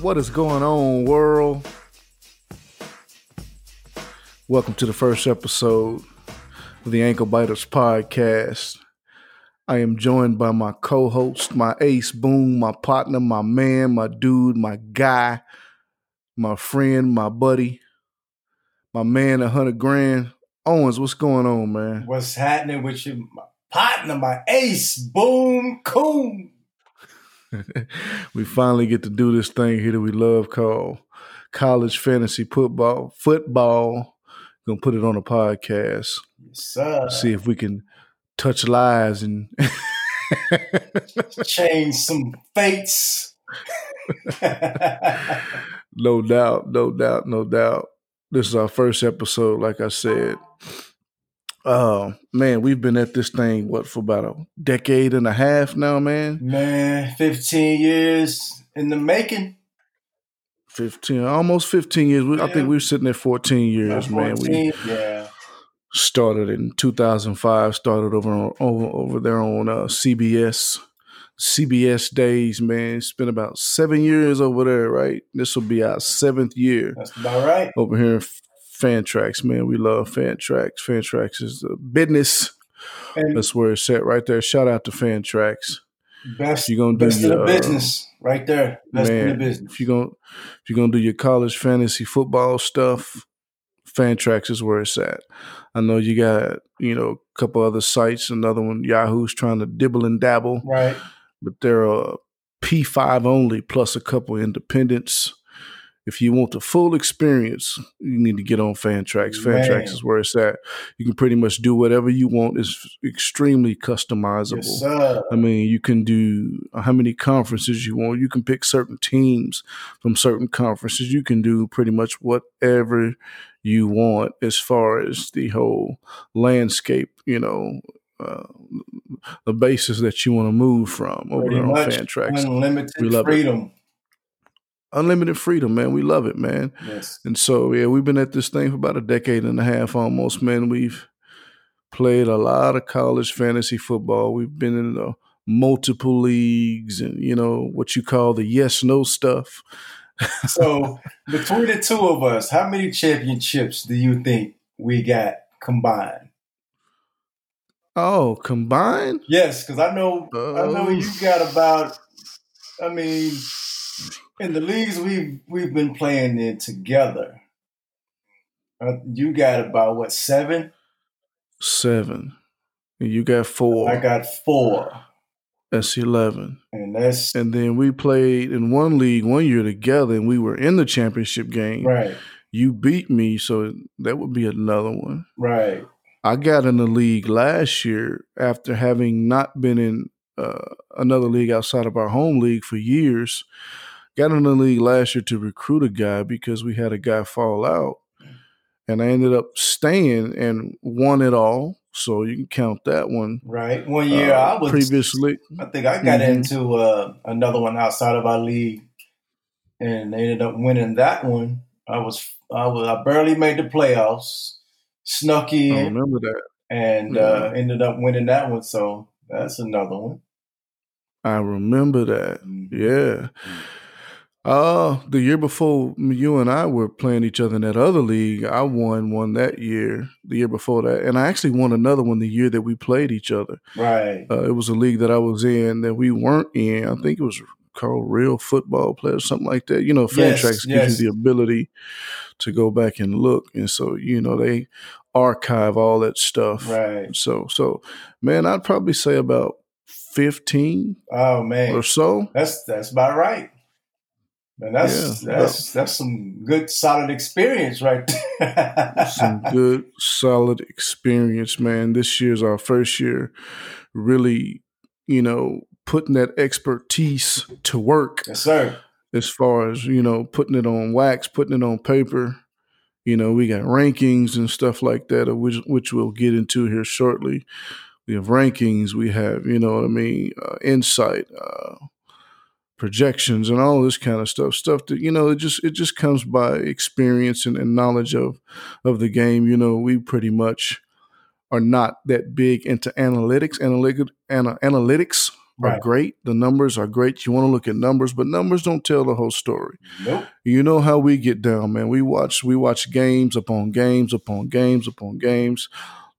What is going on, world? Welcome to the first episode of the Ankle Biters podcast. I am joined by my co host, my ace boom, my partner, my man, my dude, my guy, my friend, my buddy, my man, a hundred grand. Owens, what's going on, man? What's happening with you, my partner, my ace boom coon? we finally get to do this thing here that we love called college fantasy football. Football. Gonna put it on a podcast. Yes, sir. See if we can touch lives and change some fates. no doubt, no doubt, no doubt. This is our first episode, like I said. Oh man, we've been at this thing what for about a decade and a half now, man. Man, fifteen years in the making. Fifteen, almost fifteen years. Yeah. I think we are sitting at fourteen years, 14, man. We yeah. started in two thousand five. Started over on, over over there on uh, CBS. CBS days, man. It's been about seven years over there, right? This will be our seventh year. That's about right. Over here Fantrax, man. We love Fantrax. Fantrax is the business. And That's where it's at right there. Shout out to Fantrax. Best, you're gonna do best your, in the uh, business, right there. Best man, in the business. If you're gonna if you're gonna do your college fantasy football stuff, Fantrax is where it's at. I know you got you know a couple other sites. Another one, Yahoo's trying to dibble and dabble, right? But they're a P5 only plus a couple independents if you want the full experience, you need to get on Fantrax. Fantrax is where it's at. You can pretty much do whatever you want. It's extremely customizable. Yes, I mean, you can do how many conferences you want. You can pick certain teams from certain conferences. You can do pretty much whatever you want as far as the whole landscape, you know, uh, the basis that you want to move from over there on Fantrax. Unlimited we love freedom. It unlimited freedom, man. We love it, man. Yes. And so, yeah, we've been at this thing for about a decade and a half almost, man. We've played a lot of college fantasy football. We've been in the multiple leagues and, you know, what you call the yes no stuff. so, between the two of us, how many championships do you think we got combined? Oh, combined? Yes, because I know uh, I know you got about I mean in the leagues we've we've been playing in together, uh, you got about what seven? Seven. And you got four. I got four. That's eleven. And that's and then we played in one league one year together, and we were in the championship game. Right. You beat me, so that would be another one. Right. I got in the league last year after having not been in uh, another league outside of our home league for years got in the league last year to recruit a guy because we had a guy fall out. And I ended up staying and won it all. So you can count that one. Right. One year uh, I was previously. I think I got mm-hmm. into uh, another one outside of our league and ended up winning that one. I was I was I barely made the playoffs. Snuck in. I remember that. And uh, ended up winning that one. So that's another one. I remember that. Mm-hmm. Yeah. Mm-hmm. Uh, the year before you and I were playing each other in that other league, I won one that year, the year before that. And I actually won another one the year that we played each other. Right. Uh, it was a league that I was in that we weren't in. I think it was called Real Football Players, something like that. You know, Fantrax yes, gives yes. you the ability to go back and look. And so, you know, they archive all that stuff. Right. So, so, man, I'd probably say about 15 oh man or so that's that's about right Man, that's yeah, that's that's some good solid experience right there. some good solid experience, man. This year's our first year really, you know, putting that expertise to work. Yes, sir. As far as, you know, putting it on wax, putting it on paper. You know, we got rankings and stuff like that, which which we'll get into here shortly. We have rankings, we have, you know what I mean, uh, insight, uh, projections and all this kind of stuff stuff that you know it just it just comes by experience and, and, knowledge of of the game you know we pretty much are not that big into analytics analytic analytics right. are great. The numbers are great. You want to look at numbers, but numbers don't tell the whole story. Nope. You know how we get down, man. We watch we watch games upon games upon games upon games.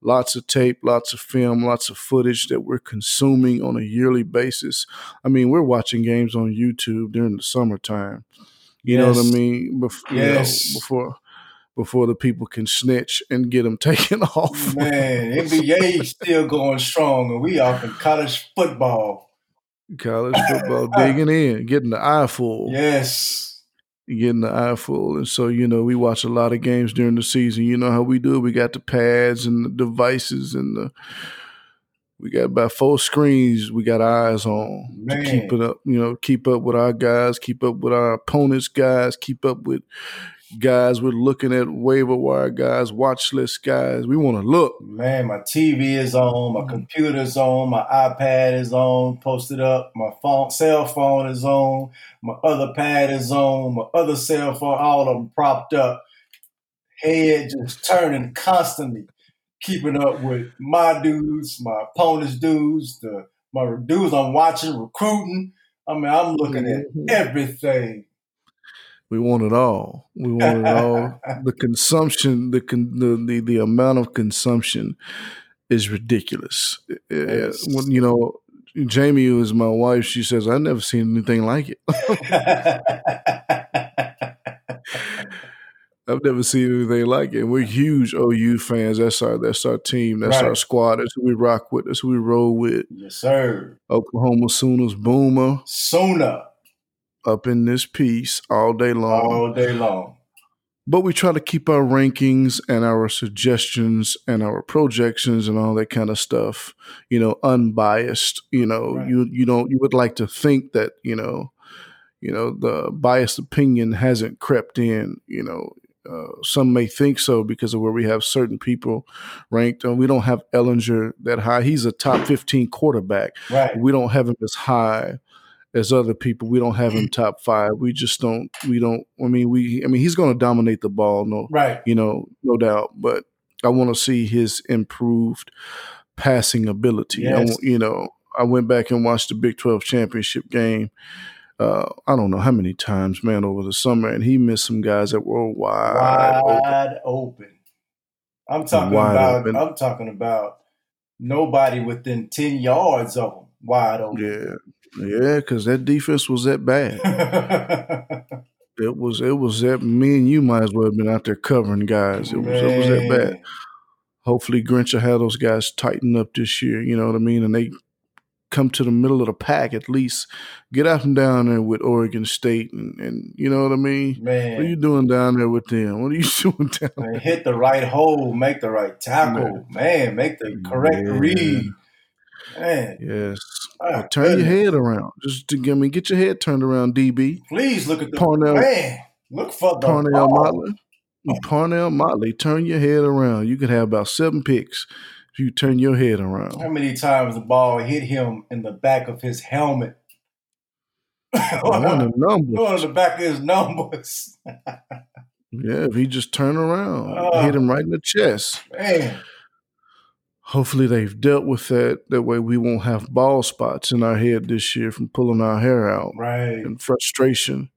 Lots of tape, lots of film, lots of footage that we're consuming on a yearly basis. I mean, we're watching games on YouTube during the summertime. You yes. know what I mean? Bef- yes. You know, before before the people can snitch and get them taken off. Man, NBA still going strong, and we off in college football. College football digging in, getting the eye full. Yes. Getting the eye full. And so, you know, we watch a lot of games during the season. You know how we do We got the pads and the devices and the we got about four screens we got eyes on Man. to keep it up, you know, keep up with our guys, keep up with our opponents' guys, keep up with, guys. We're looking at waiver wire guys, watch list guys. We want to look. Man, my TV is on, my computer's on, my iPad is on, posted up, my phone, cell phone is on, my other pad is on, my other cell phone, all of them propped up. Head just turning constantly, keeping up with my dudes, my opponent's dudes, the my dudes I'm watching, recruiting. I mean, I'm looking mm-hmm. at everything we want it all. We want it all. the consumption, the, the the the amount of consumption is ridiculous. Yes. When, you know, Jamie, who is my wife, she says, "I've never seen anything like it." I've never seen anything like it. We're huge OU fans. That's our that's our team. That's right. our squad. That's who we rock with. That's who we roll with. Yes, sir. Oklahoma Sooners Boomer. Sooner up in this piece all day long. All day long. But we try to keep our rankings and our suggestions and our projections and all that kind of stuff, you know, unbiased. You know, right. you you don't you would like to think that, you know, you know, the biased opinion hasn't crept in, you know, uh, some may think so because of where we have certain people ranked. And we don't have Ehlinger that high. He's a top 15 quarterback. Right. We don't have him as high as other people. We don't have him top five. We just don't. We don't. I mean, we. I mean, he's going to dominate the ball. No, right. You know, no doubt. But I want to see his improved passing ability. Yes. I, you know, I went back and watched the Big Twelve championship game. Uh, I don't know how many times, man, over the summer, and he missed some guys that were wide, wide open. open. I'm talking wide about. Open. I'm talking about nobody within ten yards of him, wide open. Yeah, yeah, because that defense was that bad. it was it was that me and you might as well have been out there covering guys. It was it was that bad. Hopefully Grinch will have those guys tighten up this year, you know what I mean? And they come to the middle of the pack at least. Get out and down there with Oregon State and, and you know what I mean? Man. What are you doing down there with them? What are you doing down there? Hit the right hole, make the right tackle, man, man make the correct man. read. Man. Yes. well, turn goodness. your head around. Just to I mean, get your head turned around, DB. Please look at the Parnell. Man, look for the Parnell ball. Motley. Parnell Motley, turn your head around. You could have about seven picks if you turn your head around. How many times the ball hit him in the back of his helmet? One of the numbers. One of the back of his numbers. yeah, if he just turn around, uh, hit him right in the chest. Man hopefully they've dealt with that. That way we won't have ball spots in our head this year from pulling our hair out. Right. And frustration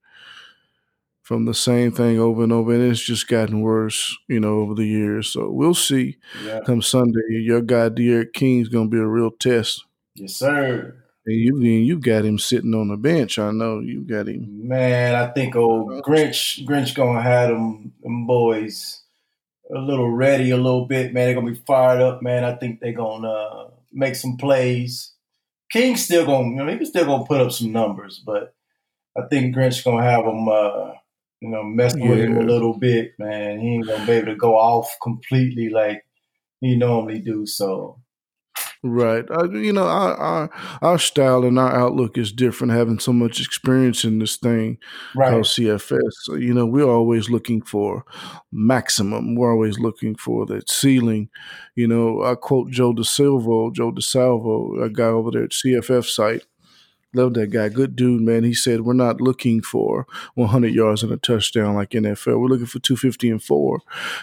from the same thing over and over. And it's just gotten worse, you know, over the years. So we'll see yeah. come Sunday. Your guy D'Eriq King's gonna be a real test. Yes, sir. And you you got him sitting on the bench. I know you got him. Man, I think old Grinch Grinch gonna have them, them boys a little ready a little bit, man. They're gonna be fired up, man. I think they're gonna uh, make some plays. King's still gonna, you know, he's still gonna put up some numbers, but I think Grinch gonna have him, uh, you know, messing yeah. with him a little bit, man. He ain't gonna be able to go off completely like he normally do. So Right. Uh, you know, our, our, our style and our outlook is different. Having so much experience in this thing right. called CFF, so, you know, we're always looking for maximum. We're always looking for that ceiling. You know, I quote Joe DeSilvo, Joe DeSalvo, a guy over there at CFF site. Love that guy. Good dude, man. He said, We're not looking for 100 yards and a touchdown like NFL. We're looking for 250 and four.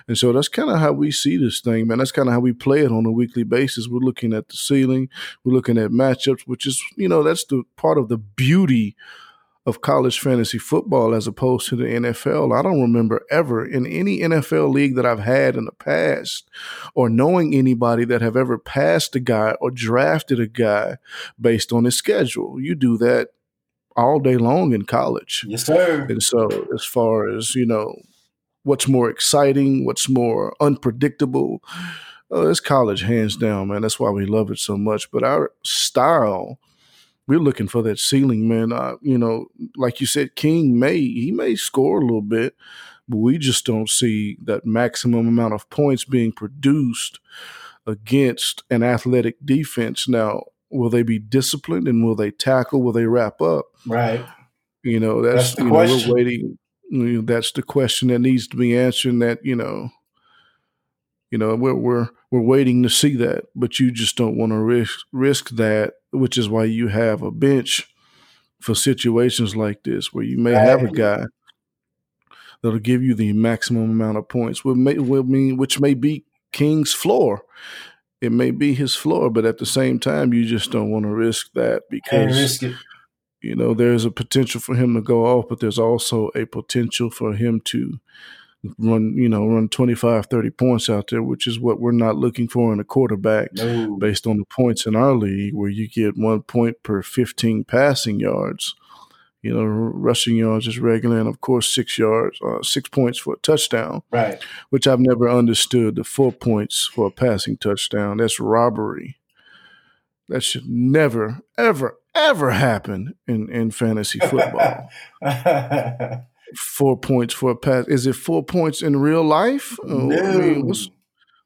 And so that's kind of how we see this thing, man. That's kind of how we play it on a weekly basis. We're looking at the ceiling, we're looking at matchups, which is, you know, that's the part of the beauty of college fantasy football as opposed to the NFL. I don't remember ever in any NFL league that I've had in the past or knowing anybody that have ever passed a guy or drafted a guy based on his schedule. You do that all day long in college. Yes, sir. And so as far as, you know, what's more exciting, what's more unpredictable, uh, it's college hands down, man. That's why we love it so much. But our style we're looking for that ceiling, man. Uh, you know, like you said, King may he may score a little bit, but we just don't see that maximum amount of points being produced against an athletic defense. Now, will they be disciplined and will they tackle? Will they wrap up? Right. You know, that's, that's the you question. know, we're waiting. You know, that's the question that needs to be answered. And That you know, you know, we're we're we're waiting to see that, but you just don't want to risk risk that, which is why you have a bench for situations like this, where you may right. have a guy that'll give you the maximum amount of points, which may, will mean which may be King's floor. It may be his floor, but at the same time, you just don't want to risk that because risk you know there's a potential for him to go off, but there's also a potential for him to run, you know, run 25, 30 points out there, which is what we're not looking for in a quarterback no. based on the points in our league, where you get one point per 15 passing yards. You know, rushing yards is regular, and of course, six yards, uh, six points for a touchdown. Right. Which I've never understood the four points for a passing touchdown. That's robbery. That should never, ever, ever happen in, in fantasy football. four points for a pass. Is it four points in real life? No. I mean,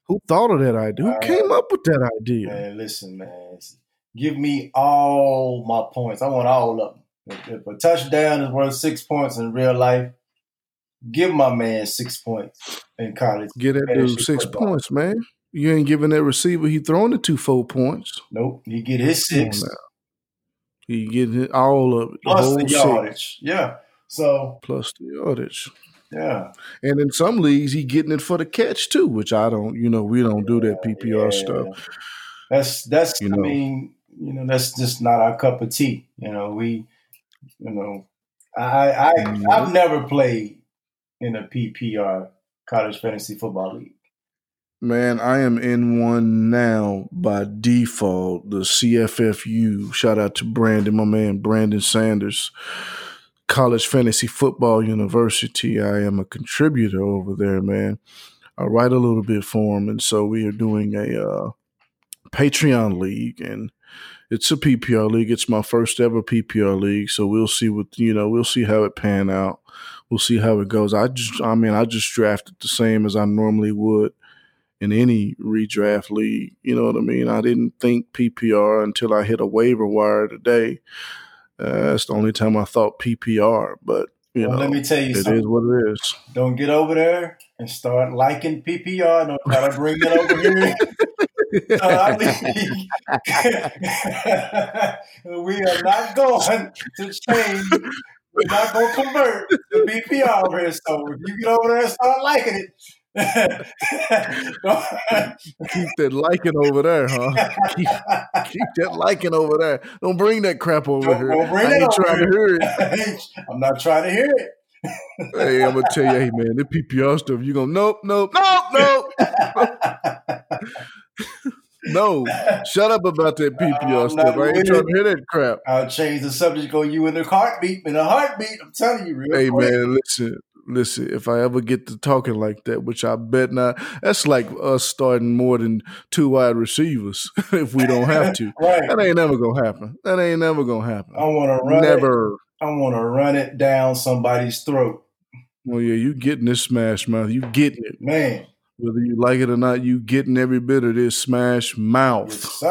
who thought of that idea? Who uh, came up with that idea? Man, listen, man. Give me all my points. I want all of them. If, a touchdown is worth six points in real life, give my man six points in college. Get that dude six football. points, man. You ain't giving that receiver he throwing the two four points. Nope. He get his six. He getting all of it. Plus the, the yardage. Six. Yeah. So plus the yardage. Yeah. And in some leagues, he getting it for the catch too, which I don't. You know, we don't do that PPR yeah. stuff. That's that's. You know, I mean, you know, that's just not our cup of tea. You know, we, you know, I I mm-hmm. I've never played in a PPR college fantasy football league. Man, I am in one now by default. The CFFU. Shout out to Brandon, my man Brandon Sanders. College Fantasy Football University. I am a contributor over there, man. I write a little bit for them, and so we are doing a uh, Patreon league, and it's a PPR league. It's my first ever PPR league, so we'll see what you know. We'll see how it pan out. We'll see how it goes. I just, I mean, I just drafted the same as I normally would in any redraft league. You know what I mean? I didn't think PPR until I hit a waiver wire today. Uh, that's the only time I thought PPR, but you well, know, let me tell you, it something. is what it is. Don't get over there and start liking PPR. Don't try to bring it over here. uh, we are not going to change. We're not going to convert the PPR over here. So if you get over there and start liking it, keep that liking over there, huh? Keep, keep, that liking over there. Don't bring that crap over don't, here. Don't bring I ain't trying here. to hear it. I'm not trying to hear it. hey, I'm gonna tell you, hey man, the PPR stuff. You gonna nope, nope, nope, nope. no, shut up about that PPR stuff. I ain't trying to hear that crap. I'll change the subject on you in a heartbeat. In a heartbeat, I'm telling you, real Hey quick. man, listen listen, if I ever get to talking like that, which I bet not, that's like us starting more than two wide receivers if we don't have to. right. That ain't never gonna happen. That ain't never gonna happen. I want to run never. It, I want to run it down somebody's throat. Well, yeah, you getting this smash mouth. You getting it, man. Whether you like it or not, you getting every bit of this smash mouth. Yes,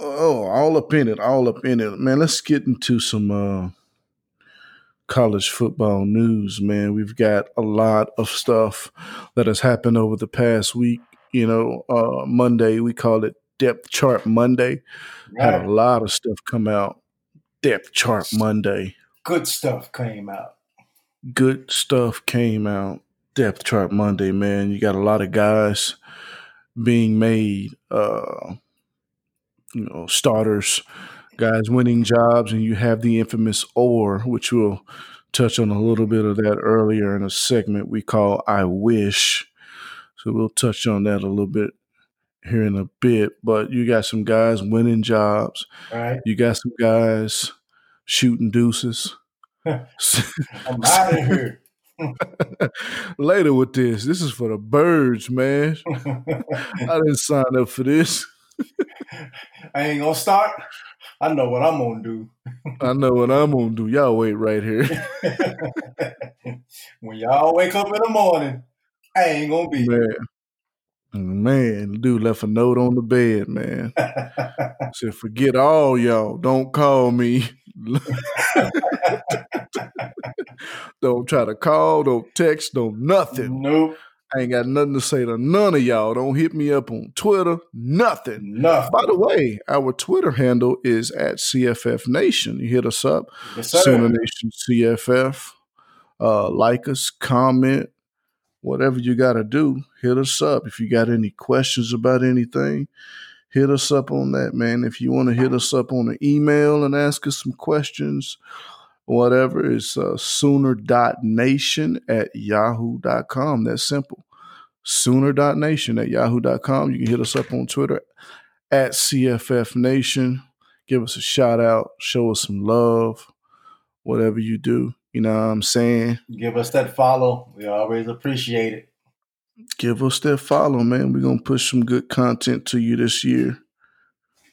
oh, all up in it, all up in it, man. Let's get into some. uh college football news, man. We've got a lot of stuff that has happened over the past week. You know, uh, Monday we call it Depth Chart Monday. Right. Had a lot of stuff come out. Depth Chart Monday. Good stuff came out. Good stuff came out. Depth Chart Monday, man. You got a lot of guys being made, uh, you know, starters, guys winning jobs, and you have the infamous or, which we'll touch on a little bit of that earlier in a segment we call I Wish. So we'll touch on that a little bit here in a bit. But you got some guys winning jobs. Right. You got some guys shooting deuces. I'm out of here. Later with this. This is for the birds, man. I didn't sign up for this. I ain't gonna start. I know what I'm gonna do. I know what I'm gonna do. Y'all wait right here. when y'all wake up in the morning, I ain't gonna be man. Man, dude left a note on the bed, man. Said, forget all y'all. Don't call me. don't try to call, don't text, don't nothing. Nope. I ain't got nothing to say to none of y'all. Don't hit me up on Twitter. Nothing. Nothing. By the way, our Twitter handle is at CFF Nation. You hit us up. Yes, Sooner Nation CFF. Uh, like us, comment, whatever you got to do, hit us up. If you got any questions about anything, hit us up on that, man. If you want to hit us up on an email and ask us some questions, whatever, it's uh, sooner.nation at yahoo.com. That's simple. Sooner.nation at yahoo.com. You can hit us up on Twitter at CFF Nation. Give us a shout out, show us some love, whatever you do. You know what I'm saying? Give us that follow. We always appreciate it. Give us that follow, man. We're gonna push some good content to you this year.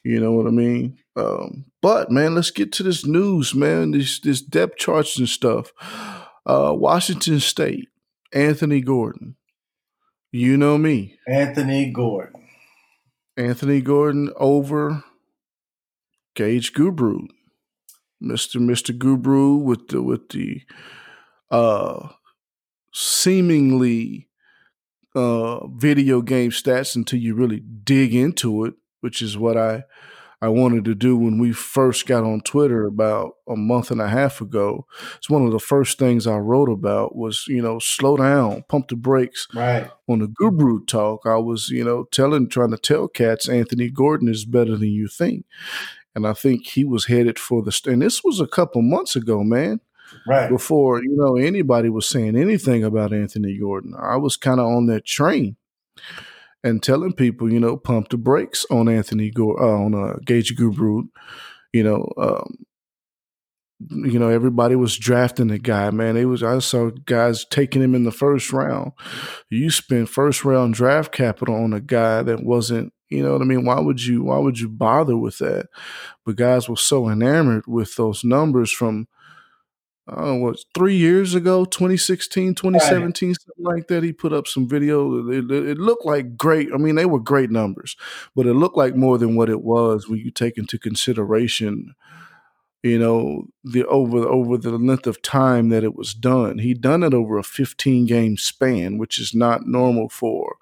You know what I mean? Um, but man, let's get to this news, man. This this depth charts and stuff. Uh, Washington State, Anthony Gordon. You know me. Anthony Gordon. Anthony Gordon over Gage Gubrud. Mr. Mr. Guru with the with the uh seemingly uh video game stats until you really dig into it, which is what I I wanted to do when we first got on Twitter about a month and a half ago. It's one of the first things I wrote about was, you know, slow down, pump the brakes. Right. On the Guru talk, I was, you know, telling trying to tell cats Anthony Gordon is better than you think and I think he was headed for the. And this was a couple months ago, man. Right before you know anybody was saying anything about Anthony Gordon, I was kind of on that train and telling people, you know, pump the brakes on Anthony Gordon, uh, on uh, Gage Gubrud. You know, um, you know, everybody was drafting the guy, man. It was I saw guys taking him in the first round. You spent first round draft capital on a guy that wasn't you know what I mean? Why would you why would you bother with that? But guys were so enamored with those numbers from uh, what three years ago 2016 2017 right. something like that he put up some video. It, it, looked like great. I mean they were great numbers but it looked like more than what it was when you take into consideration you know the over over the length of time that it was done. He done it over a 15 game span which is not normal for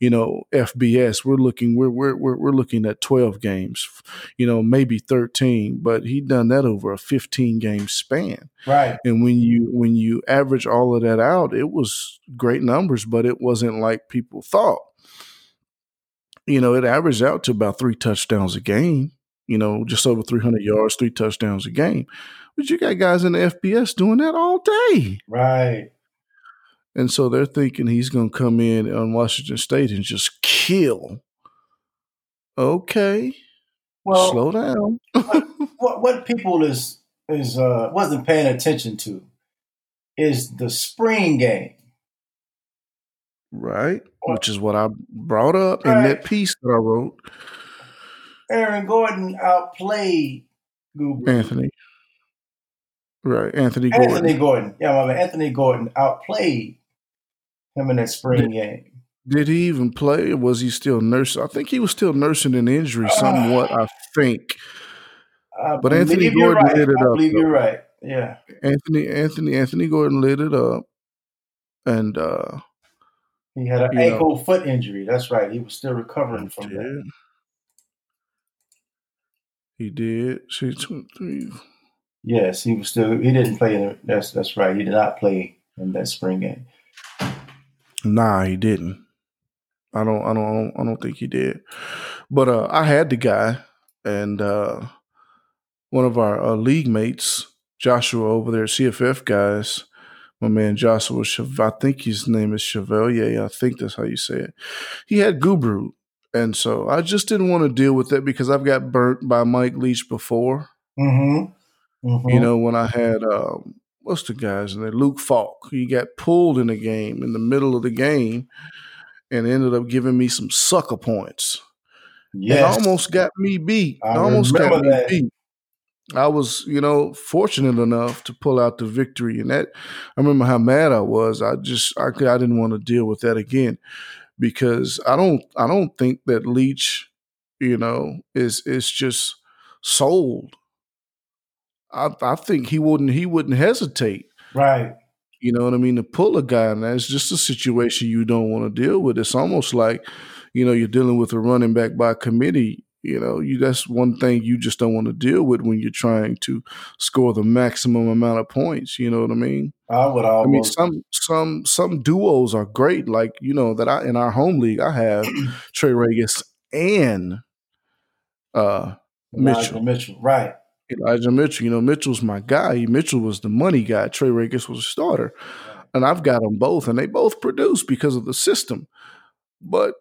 you know, FBS, we're looking we're we're we're, we're looking at 12 games, you know, maybe 13, but he done that over a 15 game span. Right. And when you when you average all of that out, it was great numbers, but it wasn't like people thought. You know, it averaged out to about 3 touchdowns a game, you know, just over 300 yards, 3 touchdowns a game. But you got guys in the FBS doing that all day. Right. And so they're thinking he's going to come in on Washington State and just kill. Okay. Well, slow down. what, what, people is is uh, wasn't paying attention to is the spring game. Right, which is what I brought up right. in that piece that I wrote. Aaron Gordon outplayed Google. Anthony. Right, Anthony Gordon. Anthony Gordon. Yeah, my man, Anthony Gordon outplayed him in that spring game. Did he even play? was he still nursing? I think he was still nursing an injury, somewhat. Uh, I think. I but Anthony Gordon right. lit it I up. I believe though. you're right. Yeah. Anthony, Anthony, Anthony Gordon lit it up, and uh, he had an ankle know, foot injury. That's right. He was still recovering from that. He did. See, two, three. Yes, he was still. He didn't play in. The, that's that's right. He did not play in that spring game. Nah, he didn't. I don't. I don't. I don't think he did. But uh, I had the guy, and uh, one of our uh, league mates, Joshua over there, CFF guys, my man Joshua. I think his name is Chevalier. I think that's how you say it. He had Gubru, and so I just didn't want to deal with that because I've got burnt by Mike Leach before. Mm-hmm. Mm-hmm. You know, when I had um, what's the guy's name? Luke Falk. He got pulled in the game in the middle of the game and ended up giving me some sucker points. It almost got me beat. I almost got me that. beat. I was, you know, fortunate enough to pull out the victory, and that I remember how mad I was. I just, I, I didn't want to deal with that again because I don't, I don't think that Leach, you know, is is just sold I, I think he wouldn't he wouldn't hesitate. Right. You know what I mean? To pull a guy, and that's just a situation you don't want to deal with. It's almost like, you know, you're dealing with a running back by committee. You know, you that's one thing you just don't want to deal with when you're trying to score the maximum amount of points. You know what I mean? I would almost. I mean, some some some duos are great. Like you know that I in our home league I have Trey Ragas and uh Mitchell. Mitchell, right? Elijah Mitchell. You know, Mitchell's my guy. Mitchell was the money guy. Trey Ragas was a starter. And I've got them both, and they both produce because of the system. But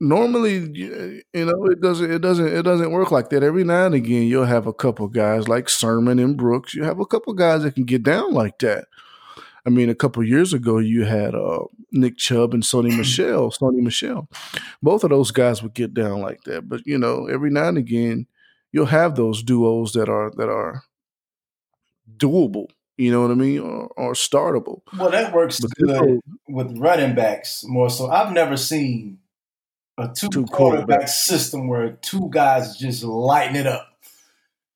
normally, you know, it doesn't it doesn't it doesn't work like that. Every now and again, you'll have a couple guys like Sermon and Brooks. You have a couple guys that can get down like that. I mean, a couple years ago, you had uh, Nick Chubb and Sony Michel. Sony Michel, both of those guys would get down like that. But you know, every now and again, you'll have those duos that are that are doable. You know what I mean, or, or startable. Well, that works but good with running backs more so. I've never seen a two, two quarterback system where two guys just lighten it up.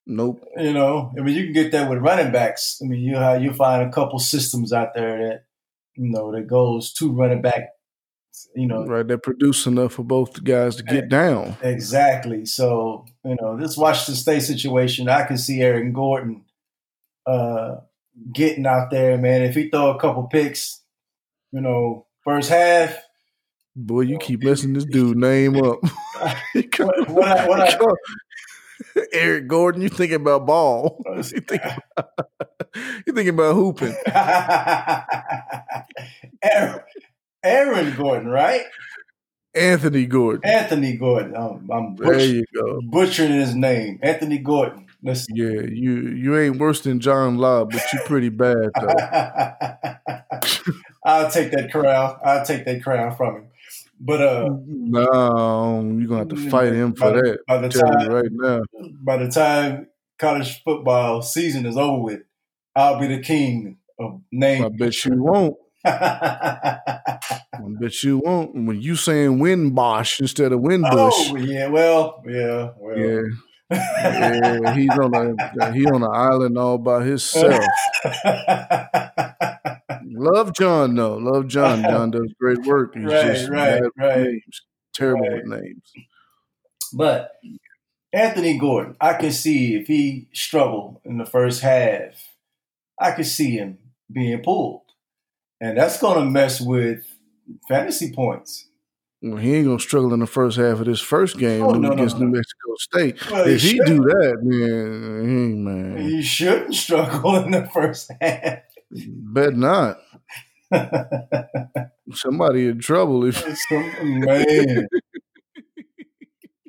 Nope. You know, I mean, you can get that with running backs. I mean, you uh, you find a couple systems out there that you know that goes two running back you know, right? That produce enough for both guys to get down. Exactly. So you know, this Washington State situation, I can see Aaron Gordon uh, getting out there, man. If he throw a couple picks, you know, first half. Boy, you keep messing this dude name up. what, what I, what I, Eric Gordon, you thinking about ball? you thinking about, you thinking about hooping? Aaron, Aaron Gordon, right? Anthony Gordon. Anthony Gordon. I'm, I'm there you go. butchering his name. Anthony Gordon. Listen. Yeah, you you ain't worse than John Love, but you're pretty bad though. I'll take that crown. I'll take that crown from him. But uh No, you're gonna have to fight him for by, that. By the time, right now. By the time college football season is over with, I'll be the king of name. I bet you won't. I bet you won't. When you saying Winbosh instead of Wimbush. Oh yeah, well, yeah, well. Yeah. yeah, he's on a he on an island all by himself. Love John though. Love John. John does great work. He's right, just right, right. Names. Terrible right. with names. But Anthony Gordon, I can see if he struggled in the first half, I could see him being pulled and that's going to mess with fantasy points. Well, he ain't gonna struggle in the first half of this first game oh, no, against no, no. New Mexico State. Well, if he, he do that, man, man, he shouldn't struggle in the first half. Bet not. Somebody in trouble if man.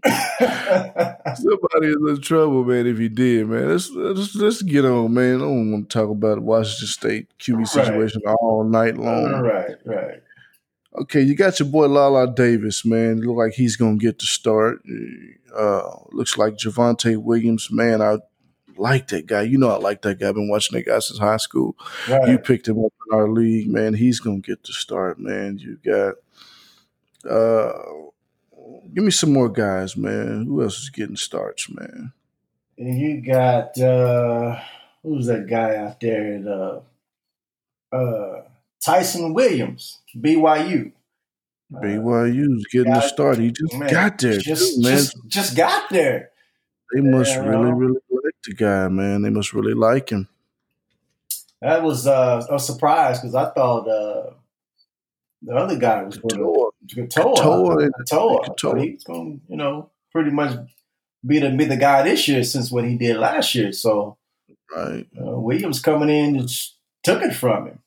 Somebody in trouble, man. If he did, man, let's let's, let's get on, man. I don't want to talk about Washington State QB situation right. all night long. Right, right. Okay, you got your boy Lala Davis, man. Look like he's gonna get the start. Uh, looks like Javonte Williams, man. I like that guy. You know, I like that guy. I've been watching that guy since high school. Right. You picked him up in our league, man. He's gonna get the start, man. You got uh give me some more guys, man. Who else is getting starts, man? And you got uh who's that guy out there? The uh, Ty'Son Williams, BYU. BYU's getting got, the start. He just man, got there, just, too, man. Just, just got there. They must yeah, really, really like the guy, man. They must really like him. That was uh, a surprise because I thought uh, the other guy was going to Katoa. Katoa. He's going to, you know, pretty much be the be the guy this year since what he did last year. So, right, uh, Williams coming in just took it from him.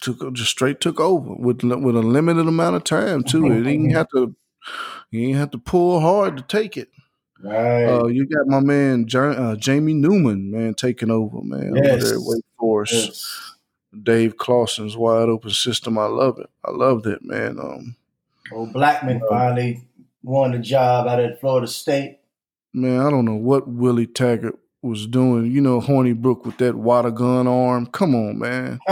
Took just straight took over with with a limited amount of time too. He didn't have to. He didn't have to pull hard to take it. Right. Uh, you got my man uh, Jamie Newman, man, taking over, man, yes. over there at Wake Forest. Yes. Dave Clawson's wide open system. I love it. I loved it, man. Um, Old Blackman uh, finally won the job out at Florida State. Man, I don't know what Willie Taggart was doing. You know, Hornibrook with that water gun arm. Come on, man.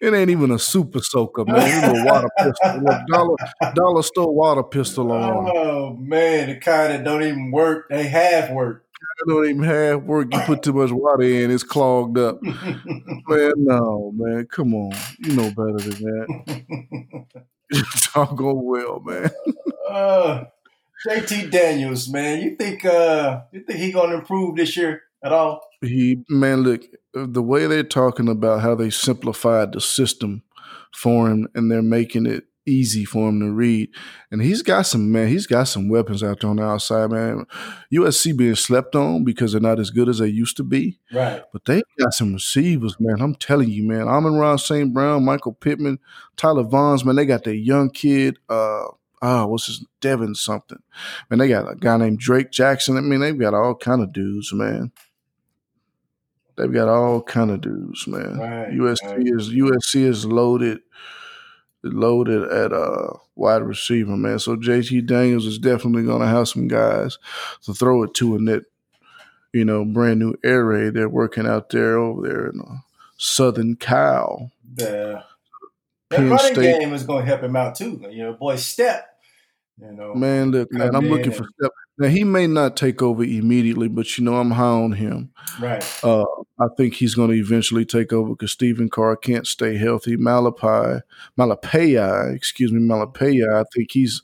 it ain't even a super soaker, man. It's a water pistol. dollar, dollar store water pistol arm. Oh man, the kind that don't even work. They half work. It don't even have work. You put too much water in, it's clogged up. man, no, man, come on. You know better than that. You're going well, man. uh, JT Daniels, man, you think uh you think he gonna improve this year at all? He man, look, the way they're talking about how they simplified the system for him and they're making it easy for him to read. And he's got some man, he's got some weapons out there on the outside, man. USC being slept on because they're not as good as they used to be. Right. But they got some receivers, man. I'm telling you, man. Amon-Ra St. Brown, Michael Pittman, Tyler Vaughns, man. They got that young kid, uh, ah, what's his Devin something. Man, they got a guy named Drake Jackson. I mean, they've got all kind of dudes, man. They've got all kind of dudes, man. Right, USC right. is USC is loaded loaded at uh, wide receiver, man. So JT Daniels is definitely going to have some guys to throw it to in that, you know, brand new air raid they're working out there over there in uh, Southern Cal. Yeah. That running State. game is going to help him out too. You know, boy, Stepp. You know, man, look, man, I'm looking for Stepp. Now he may not take over immediately, but you know I'm high on him. Right. Uh, I think he's going to eventually take over because Stephen Carr can't stay healthy. Malapai, Malepeai, excuse me, Malepeai. I think he's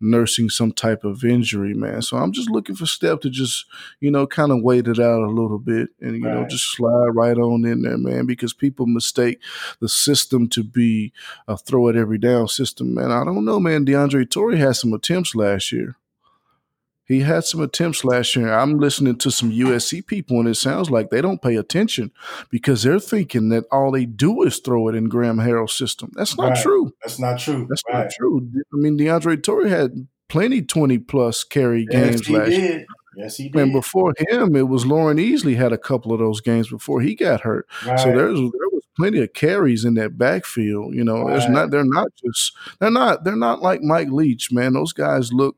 nursing some type of injury, man. So I'm just looking for Stepp to just you know kind of wait it out a little bit and you right. know just slide right on in there, man. Because people mistake the system to be a throw it every down system, man. I don't know, man. DeAndre Torrey had some attempts last year. He had some attempts last year. I'm listening to some USC people, and it sounds like they don't pay attention because they're thinking that all they do is throw it in Graham Harrell's system. That's not right. true. That's not true. That's right. not true. I mean, DeAndre Torrey had plenty 20 plus carry yes, games last did. year. Yes, he did. And before him, it was Loren Easley had a couple of those games before he got hurt. Right. So there's there was plenty of carries in that backfield. You know, right. there's not they're not just they're not they're not like Mike Leach, man. Those guys look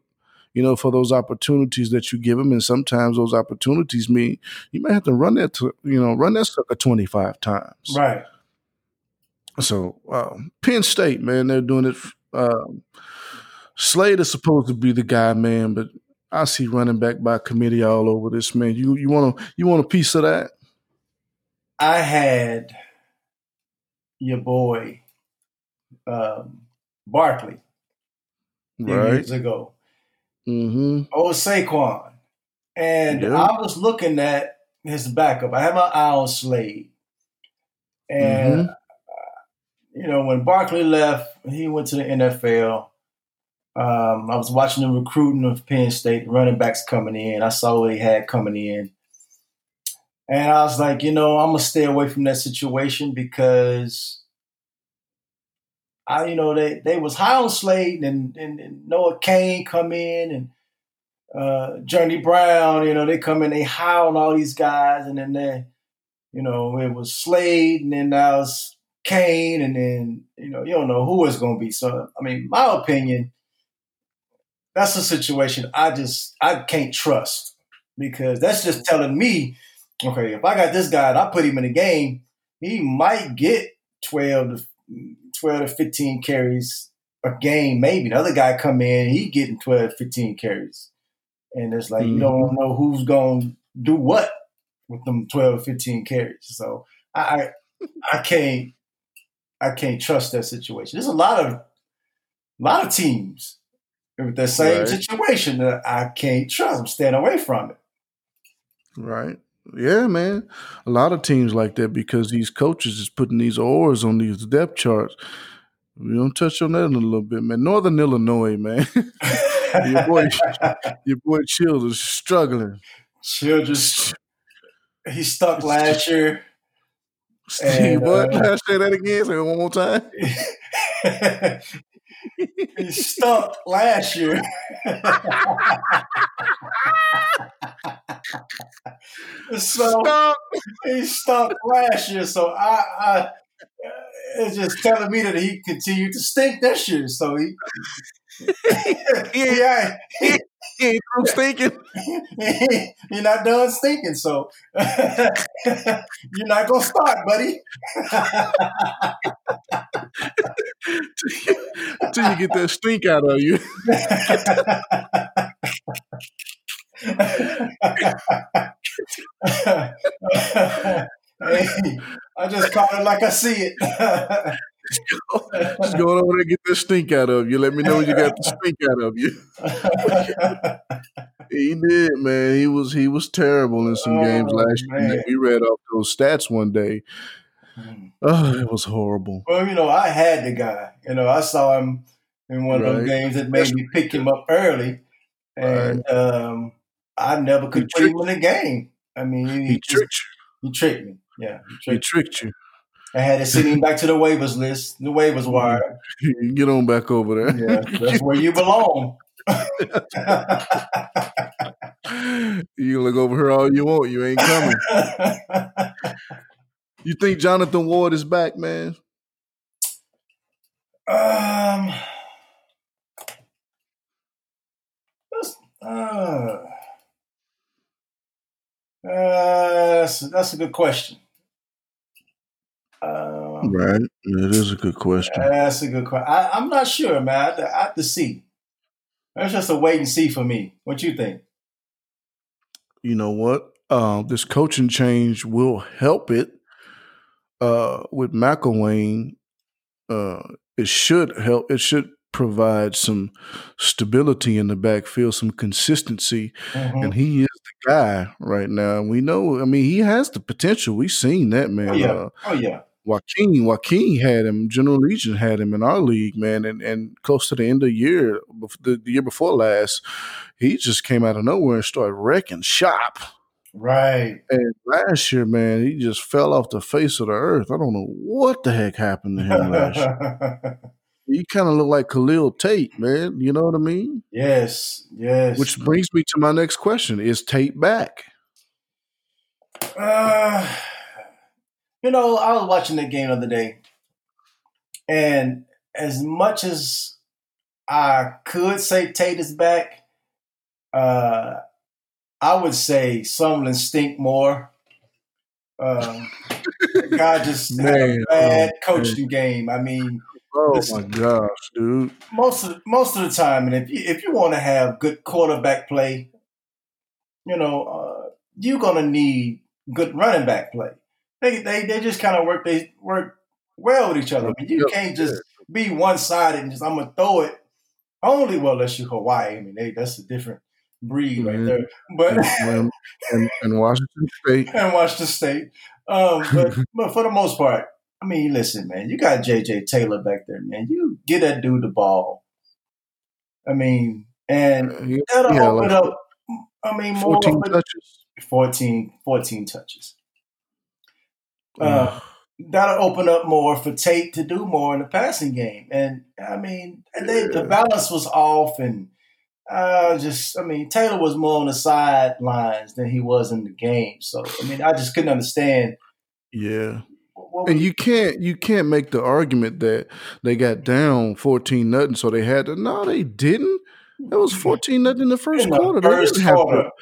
you know, for those opportunities that you give them. And sometimes those opportunities mean you might have to run that, to, you know, run that sucker 25 times. Right. So, um, Penn State, man, they're doing it. Um, Slade is supposed to be the guy, man, but I see running back by committee all over this, man. You you want to you want a piece of that? I had your boy um, Barkley right. years ago. Mm-hmm. Oh, Saquon. And yeah. I was looking at his backup. I had my eye on Slade. And, mm-hmm. uh, you know, when Barkley left, he went to the NFL. Um, I was watching the recruiting of Penn State, running backs coming in. I saw what he had coming in. And I was like, you know, I'm going to stay away from that situation because I, you know, they they was high on Slade and, and, and Noah Cain come in and uh, Journey Brown, you know, they come in, they high on all these guys, and then they, you know, it was Slade, and then now it's Cain, and then you know, you don't know who it's going to be. So, I mean, my opinion, that's a situation I just I can't trust because that's just telling me, okay, if I got this guy and I put him in a game, he might get twelve to 12 to 15 carries a game, maybe. The other guy come in, he getting 12, 15 carries. And it's like mm-hmm. you don't know who's going to do what with them 12, 15 carries. So I I can't I can't trust that situation. There's a lot of a lot of teams with the same right. situation that I can't trust. I'm staying away from it. Right. Yeah, man. A lot of teams like that because these coaches is putting these oars on these depth charts. We don't touch on that in a little bit, man. Northern Illinois, man. your boy, your boy Childers struggling. Childers, he stuck last year. Steve, what? Uh, say that again. Say it one more time. he stuck last year. So Stop. he stuck last year. So I, I it's just telling me that he continued to stink this year. So he, yeah, he, he ain't through stinking. You're not done stinking, so you're not gonna start, buddy. Until you get that stink out of you. Hey, I just call it like I see it. just going over there and get the stink out of you. Let me know when you got the stink out of you. he did, man. He was he was terrible in some oh, games last man. year. We read off those stats one day. Hmm. Oh, it was horrible. Well, you know, I had the guy. You know, I saw him in one of those games that made me pick him up early, and right. um, I never could put him in the game. I mean, he, he tricked you. He tricked me. Yeah, he tricked, he tricked you. I had to send him back to the waivers list, the waivers wire. Get on back over there. Yeah, that's where you belong. you look over here all you want. You ain't coming. you think Jonathan Ward is back, man? Um. Uh, uh, that's, that's a good question. Um, right. It is a good question. That's a good question. I, am not sure, man. I have, to, I have to see. That's just a wait and see for me. What you think? You know what? Uh, this coaching change will help it. Uh, with McElwain, uh, it should help. It should provide some stability in the backfield, some consistency, mm-hmm. and he is the guy right now. We know. I mean, he has the potential. We've seen that man. Oh yeah. Uh, oh yeah. Joaquin, Joaquin had him. General Legion had him in our league, man, and, and close to the end of the year, the, the year before last, he just came out of nowhere and started wrecking shop. Right. And last year, man, he just fell off the face of the earth. I don't know what the heck happened to him last year. He kind of look like Khalil Tate, man. You know what I mean? Yes, yes. Which brings me to my next question: Is Tate back? Uh, you know, I was watching the game the other day, and as much as I could say Tate is back, uh, I would say Sumlin stink more. Um, guy just man, had a bad oh, coaching man. game. I mean, oh my gosh, dude! Most of most of the time, and if you, if you want to have good quarterback play, you know, uh, you're gonna need good running back play they they, they just kind of work they work well with each other. I mean, you can't just be one sided and just I'm gonna throw it only well unless you Hawaii. I mean, they, that's a different breed right mm-hmm. there. But and, and, and, Washington State and Washington State. Um, but but for the most part, I mean, listen, man, you got JJ Taylor back there, man. You get that dude the ball. I mean, and uh, yeah, that'll yeah, open like up. I mean, 14 touches. 14, 14 touches. Uh, that'll open up more for Tate to do more in the passing game. And I mean, they, the balance was off, and uh, just I mean, Taylor was more on the sidelines than he was in the game. So I mean, I just couldn't understand. Yeah. And you can't you can't make the argument that they got down fourteen nothing, so they had to. No, they didn't. It was fourteen nothing in the first in the quarter. First they didn't quarter. have to.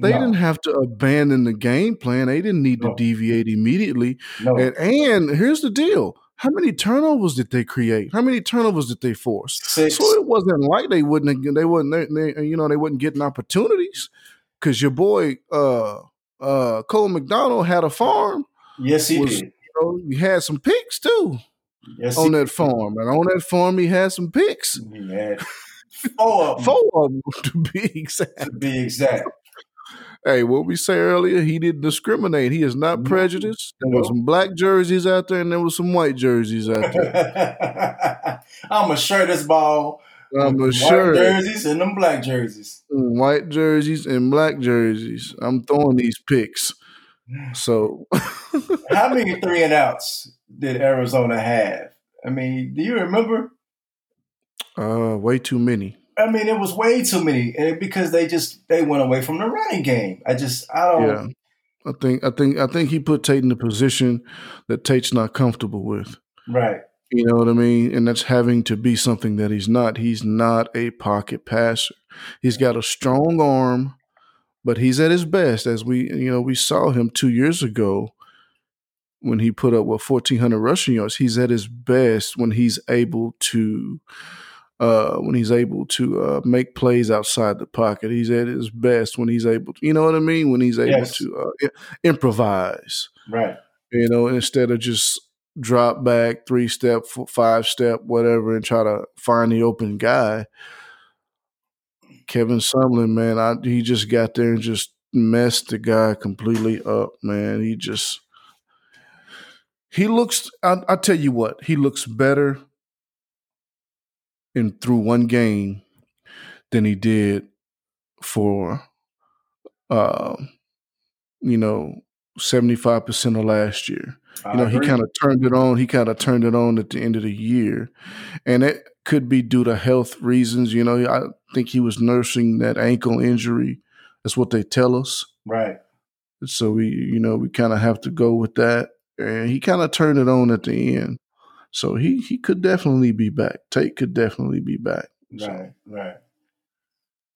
They no. didn't have to abandon the game plan. They didn't need no. to deviate immediately. No. And, and here's the deal. How many turnovers did they create? How many turnovers did they force? Six. So it wasn't like they wouldn't they wouldn't they, they you know they wouldn't getting opportunities because your boy uh uh Cole McDonald had a farm. Yes, he was, did. You know, he had some picks too. Yes, on that farm, and on that farm he had some picks. He had Four of them. Four of them to be exact. To be exact. Hey, what we say earlier, he didn't discriminate. He is not mm-hmm. prejudiced. There nope. was some black jerseys out there, and there was some white jerseys out there. I'm a shirt this ball. I'm a shirt. White jerseys and them black jerseys. White jerseys and black jerseys. I'm throwing these picks. So, how many three and outs did Arizona have? I mean, do you remember? Uh, way too many. I mean, it was way too many, and because they just they went away from the running game. I just I don't. Yeah, I think I think I think he put Tate in a position that Tate's not comfortable with. Right. You know what I mean? And that's having to be something that he's not. He's not a pocket passer. He's got a strong arm, but he's at his best. As we you know we saw him two years ago when he put up what fourteen hundred rushing yards. He's at his best when he's able to uh, when he's able to uh, make plays outside the pocket. He's at his best when he's able to, you know what I mean? When he's able yes. to uh, improvise. Right. You know, instead of just drop back, three step, five step, whatever, and try to find the open guy. Kevin Sumlin, man, I, he just got there and just messed the guy completely up, man. He just, he looks, I, I tell you what, he looks better in through one game than he did for uh you know 75% of last year. I you know, agree. he kind of turned it on. He kind of turned it on at the end of the year. And it could be due to health reasons. You know, I think he was nursing that ankle injury. That's what they tell us. Right. So we, you know, we kind of have to go with that. And he kind of turned it on at the end. So he he could definitely be back. Tate could definitely be back. So. Right, right.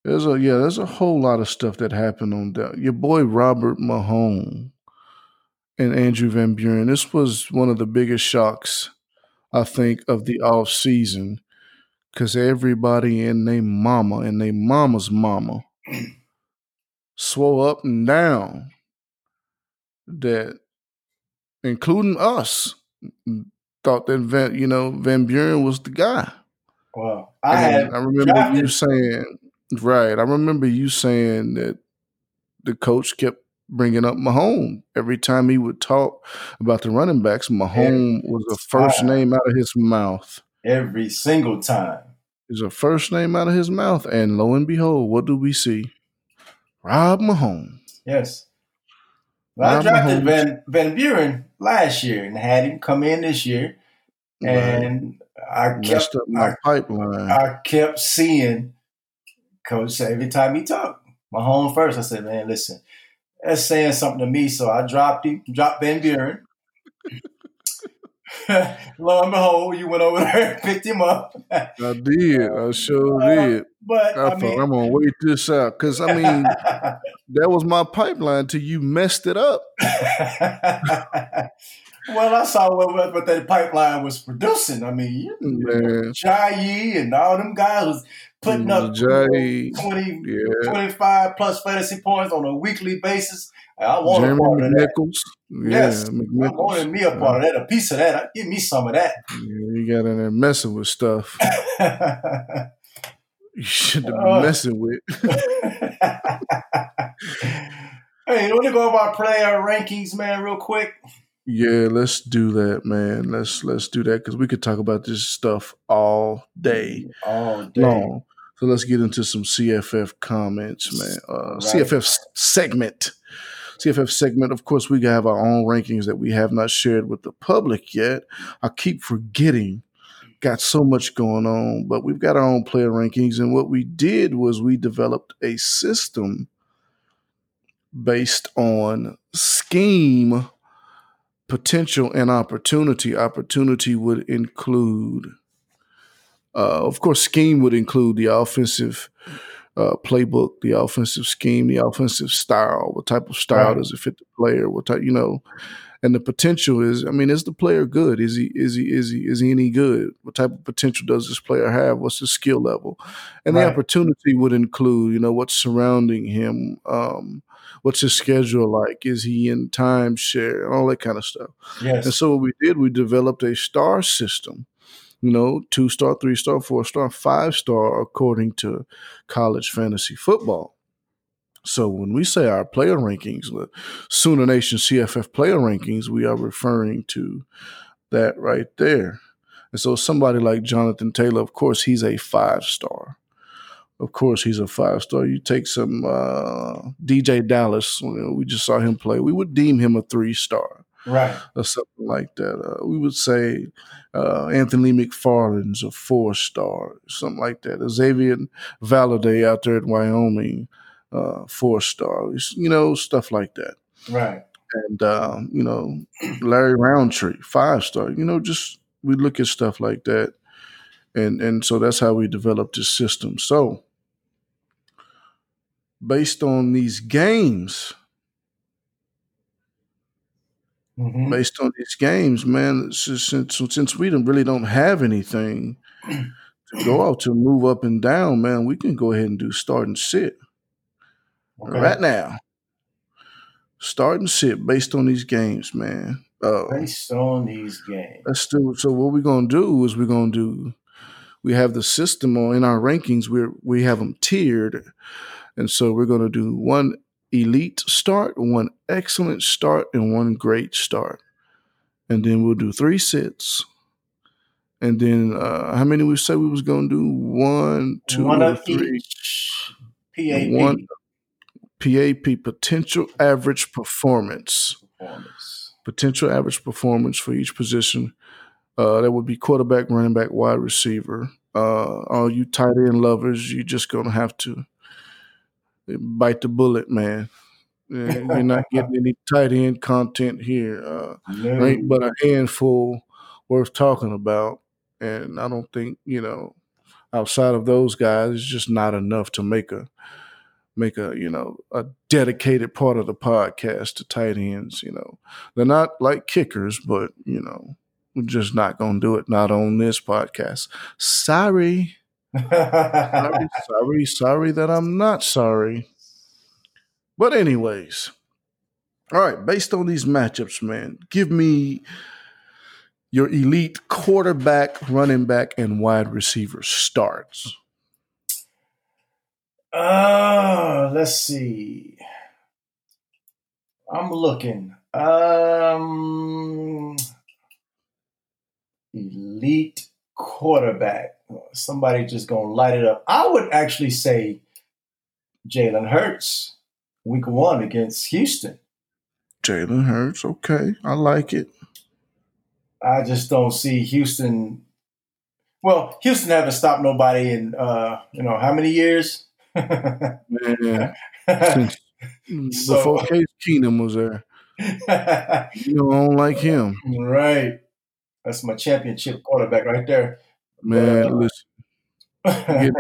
There's a yeah, there's a whole lot of stuff that happened on that. Your boy Robert Mahone and Andrew Van Buren. This was one of the biggest shocks, I think, of the off season. Cause everybody and their mama and their mama's mama swore up and down that including us mm, thought that Van, you know, Van Buren was the guy. Well, I had I remember you saying right. I remember you saying that the coach kept bringing up Mahone every time he would talk about the running backs. Mahone was the first name out of his mouth every single time. Is a first name out of his mouth, and lo and behold, what do we see? Rob Mahone. Yes. Well, I drafted Van Van Buren last year and had him come in this year, and right. I kept my I, pipeline. I kept seeing Coach say every time he talked, Mahone first. I said, "Man, listen, that's saying something to me." So I dropped him, dropped Van Buren. Lo and behold, you went over there and picked him up. I did. I sure uh, did. But I, I mean, I'm gonna wait this out because I mean that was my pipeline till you messed it up. well, I saw what, what that pipeline was producing. I mean, Jai and all them guys was putting up Jai, 20, yeah. 25 plus fantasy points on a weekly basis. I want Jeremy a part of McNichols. that. Yes, McNichols. I wanted me a part of that, a piece of that. Give me some of that. Yeah, you got in there messing with stuff. you should have been uh, messing with. hey, you want to go over our player rankings, man, real quick? Yeah, let's do that, man. Let's let's do that because we could talk about this stuff all day, all day long. So let's get into some CFF comments, man. Uh, right. CFF segment. CFF segment. Of course, we have our own rankings that we have not shared with the public yet. I keep forgetting. Got so much going on, but we've got our own player rankings. And what we did was we developed a system based on scheme, potential, and opportunity. Opportunity would include, uh, of course, scheme would include the offensive uh, playbook, the offensive scheme, the offensive style. What type of style right. does it fit the player? What type, you know? And the potential is, I mean, is the player good? Is he is he is he is he any good? What type of potential does this player have? What's his skill level? And right. the opportunity would include, you know, what's surrounding him. Um, what's his schedule like? Is he in timeshare? And all that kind of stuff. Yes. And so what we did, we developed a star system you know, two star, three star, four star, five star, according to college fantasy football. So when we say our player rankings, the Sooner Nation CFF player rankings, we are referring to that right there. And so somebody like Jonathan Taylor, of course, he's a five star. Of course, he's a five star. You take some uh, DeeJay Dallas, you know, we just saw him play. We would deem him a three star right, or something like that. Uh, we would say uh, Anthony McFarland's a four star, something like that. Xavier Valladay out there at Wyoming, uh, four stars, you know, stuff like that. Right. And uh, you know, Larry Rountree, five star. You know, just we look at stuff like that, and and so that's how we developed this system. So, based on these games mm-hmm. based on these games, man. Since since we don't really don't have anything to go out to move up and down, man, we can go ahead and do start and sit okay. right now. Start and sit based on these games, man. Uh, based on these games. That's still so. What we're gonna do is we're gonna do. We have the system on in our rankings. We we have them tiered, and so we're gonna do one elite start, one excellent start, and one great start. And then we'll do three sits. And then uh, how many we said we was gonna do? One, two, one of three. Each. PAP. One PAP potential average performance. performance. Potential average performance for each position. Uh, that would be quarterback, running back, wide receiver. Uh, all you tight end lovers, you're just gonna have to bite the bullet, man. You're not getting any tight end content here. Uh, no. Ain't but a handful worth talking about, and I don't think you know outside of those guys, it's just not enough to make a make a you know a dedicated part of the podcast to tight ends. You know, they're not like kickers, but you know, we're just not gonna do it. Not on this podcast. Sorry sorry, sorry, sorry that I'm not sorry. But anyways, all right. Based on these matchups, man, give me your elite quarterback, running back, and wide receiver starts. Uh, let's see. I'm looking. Um, elite quarterback. Somebody just gonna light it up. I would actually say Jalen Hurts, week one against Houston. Jalen Hurts, okay, I like it. I just don't see Houston. Well, Houston haven't stopped nobody in uh, you know how many years? Man, so, before Case Keenum was there, you don't like him, right? That's my championship quarterback right there. Man, listen.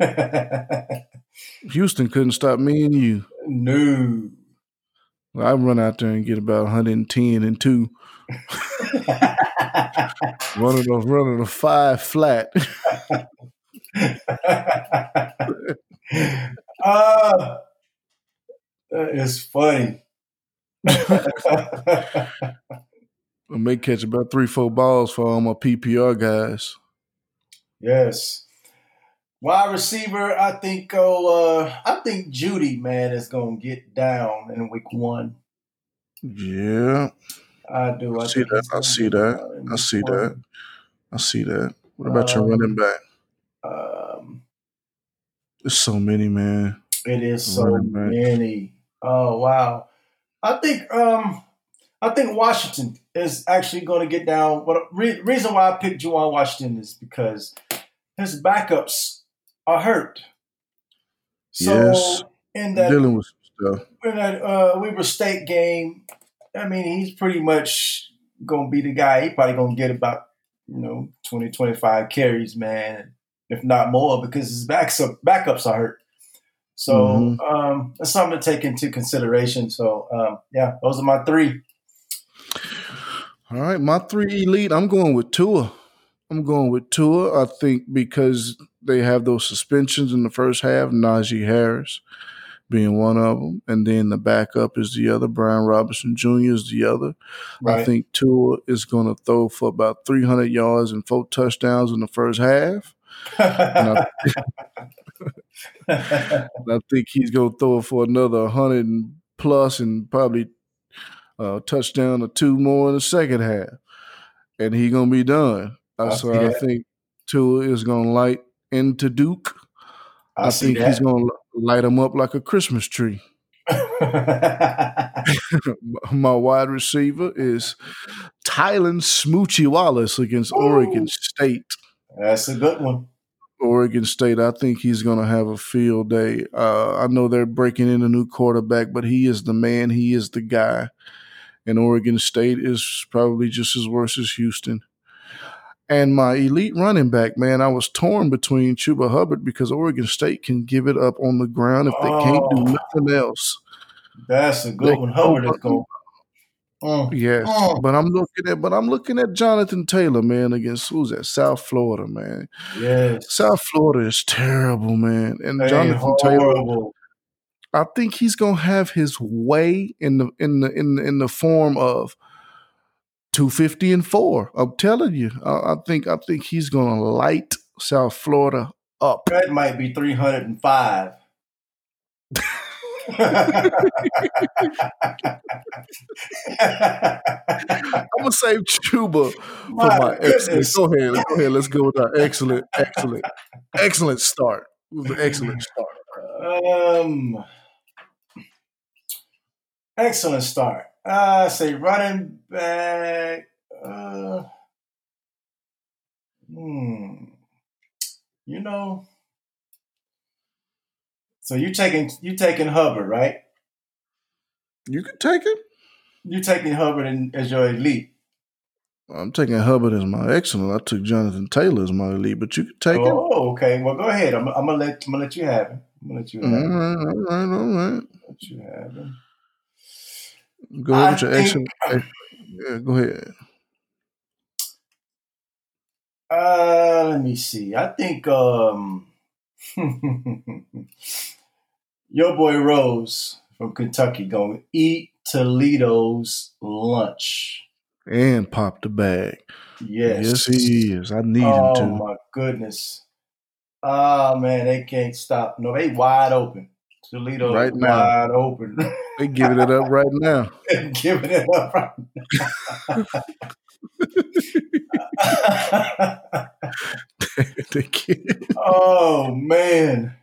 Houston couldn't stop me and you. No. I run out there and get about 110 and two. running a running a five flat. uh, that is funny. I may catch about three, four balls for all my PPR guys. Yes. Wide receiver, I think. Oh, uh, I think Jeudy, man is gonna get down in week one. Yeah, I do. I, I see that. I see that. I see one. that. I see that. What about um, your running back? Um, There's so many, man. It is so many. Oh wow! I think um I think Washington is actually going to get down. But re- reason why I picked Juwan Washington is because his backups are hurt. So yes. in that dealing with stuff in that uh, Weber State game, I mean, he's pretty much going to be the guy. He probably going to get about you know 20, 25 carries, man, if not more, because his backs up, backups are hurt. So mm-hmm. um, that's something to take into consideration. So um, yeah, those are my three. All right, my three elite. I'm going with Tua. I'm going with Tua. I think because they have those suspensions in the first half. Najee Harris, being one of them, and then the backup is the other. Brian Robinson Jr. is the other. Right. I think Tua is going to throw for about 300 yards and four touchdowns in the first half. I, I, think he's going to throw for another 100 plus and probably a touchdown or two more in the second half, and he's going to be done. I so I think Tua is going to light into Duke. I, I think that. he's going to light him up like a Christmas tree. My wide receiver is Tylan Smoochie Wallace against Ooh, Oregon State. That's a good one. Oregon State, I think he's going to have a field day. Uh, I know they're breaking in a new quarterback, but he is the man. He is the guy. And Oregon State is probably just as worse as Houston. And my elite running back, man, I was torn between Chuba Hubbard because Oregon State can give it up on the ground if they oh, can't do oh. nothing else. That's a good they one. Hubbard is going. Mm. Yes, mm. but I'm looking at but I'm looking at Jonathan Taylor, man, against who's that? South Florida, man. Yes, South Florida is terrible, man. And they Jonathan Taylor, I think he's gonna have his way in the in the in the, in the form of 250 and four. I'm telling you, I, I think I think he's gonna light South Florida up. That might be 305. I'm gonna save Chuba for my, my excellent. Go ahead, go ahead. Let's go with our excellent, excellent, excellent start. It was an excellent start. Um, excellent start. Uh, say running back. Uh, hmm. You know, so you taking you taking Hubbard, right? You can take him. You taking Hubbard in, as your elite. I'm taking Hubbard as my excellent. I took Jonathan Taylor as my elite, but you can take oh, him. Oh, okay. Well, go ahead. I'm, I'm, gonna let I'm gonna let you have him. I'm gonna let you have him. All right, all right, all right. Let you have him. Go ahead with your think, excellent. Yeah, go ahead. Uh, let me see. I think um your boy Rose from Kentucky going to eat Toledo's lunch and pop the bag. Yes, yes, he is. I need oh, him to. Oh my goodness! Oh man, they can't stop. No, they wide open. Toledo right now. wide open. they giving it up right now. giving it up right now. Oh man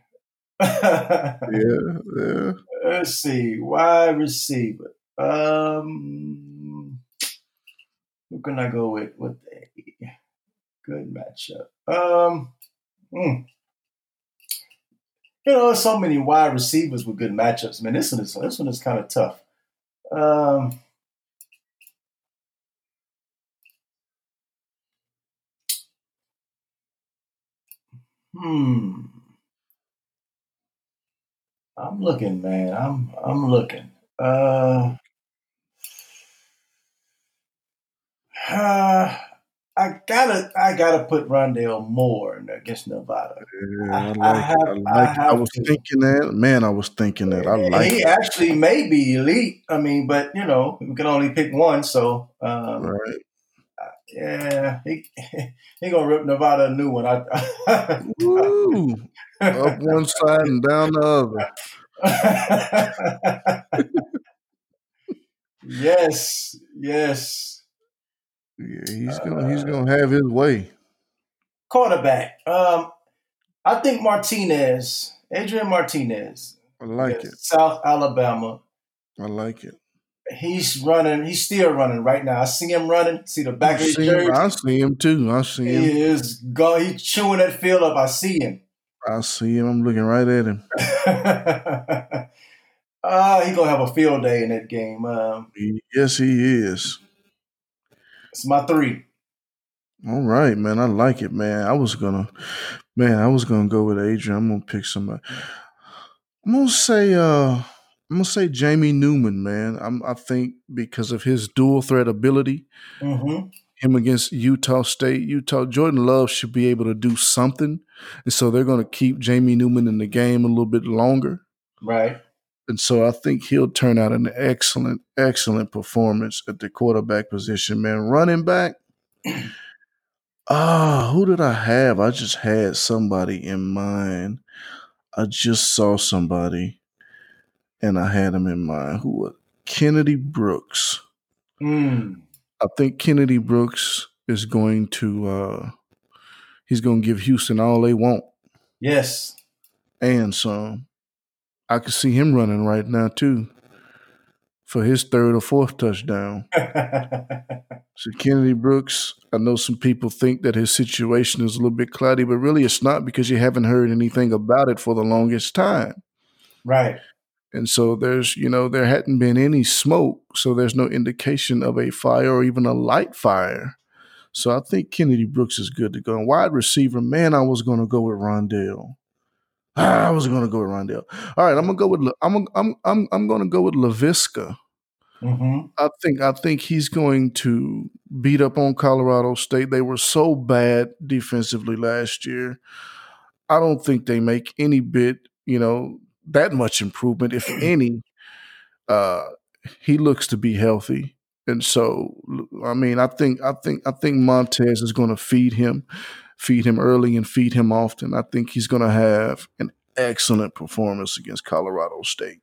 yeah, yeah. Let's see. Wide receiver. Um, who can I go with? With a good matchup. Um, hmm. You know, so many wide receivers with good matchups. Man, this one is this one is kind of tough. Um. Hmm. I'm looking, man. I'm I'm looking. Uh, uh I gotta I gotta put Rondale Moore against Nevada. Yeah, I, like I, have, I, like I, I was to. thinking that. Man, I was thinking that. I like he actually may be elite. I mean, but you know, we can only pick one, so um, right. Yeah, he he gonna rip Nevada a new one. I, up one side and down the other. yes, yes. Yeah, he's gonna uh, he's gonna have his way. Quarterback. Um, I think Martinez, Adrian Martinez. I like it. South Alabama. I like it. He's running. He's still running right now. I see him running. See the back of his jersey. I see him too. I see him. He is go. He's chewing that field up. I see him. I see him. I'm looking right at him. uh, he gonna have a field day in that game. Um, yes, he is. It's my three. All right, man. I like it, man. I was gonna, man. I was gonna go with Adrian. I'm gonna pick somebody. I'm gonna say, uh, I'm gonna say Jamie Newman, man. I'm, I think because of his dual threat ability, mm-hmm. him against Utah State, Utah Jordan Love should be able to do something, and so they're gonna keep Jamie Newman in the game a little bit longer. Right. And so I think he'll turn out an excellent, excellent performance at the quarterback position, man. Running back. Ah, who did I have? I just had somebody in mind. I just saw somebody and I had him in mind. Who was Kennedy Brooks. Mm. I think Kennedy Brooks is going to uh he's gonna give Houston all they want. Yes. And some. I could see him running right now too for his third or fourth touchdown. so Kennedy Brooks, I know some people think that his situation is a little bit cloudy, but really it's not because you haven't heard anything about it for the longest time. Right. And so there's, you know, there hadn't been any smoke, so there's no indication of a fire or even a light fire. So I think Kennedy Brooks is good to go. And wide receiver, man, I was going to go with Rondale. I was going to go with Rondale. All right, I'm gonna go with I'm I'm I'm I'm going to go with Laviska. Mm-hmm. I think I think he's going to beat up on Colorado State. They were so bad defensively last year. I don't think they make any bit, you know, that much improvement, if any. Uh, he looks to be healthy, and so I mean, I think I think I think Montez is going to feed him feed him early and feed him often. I think he's going to have an excellent performance against Colorado State.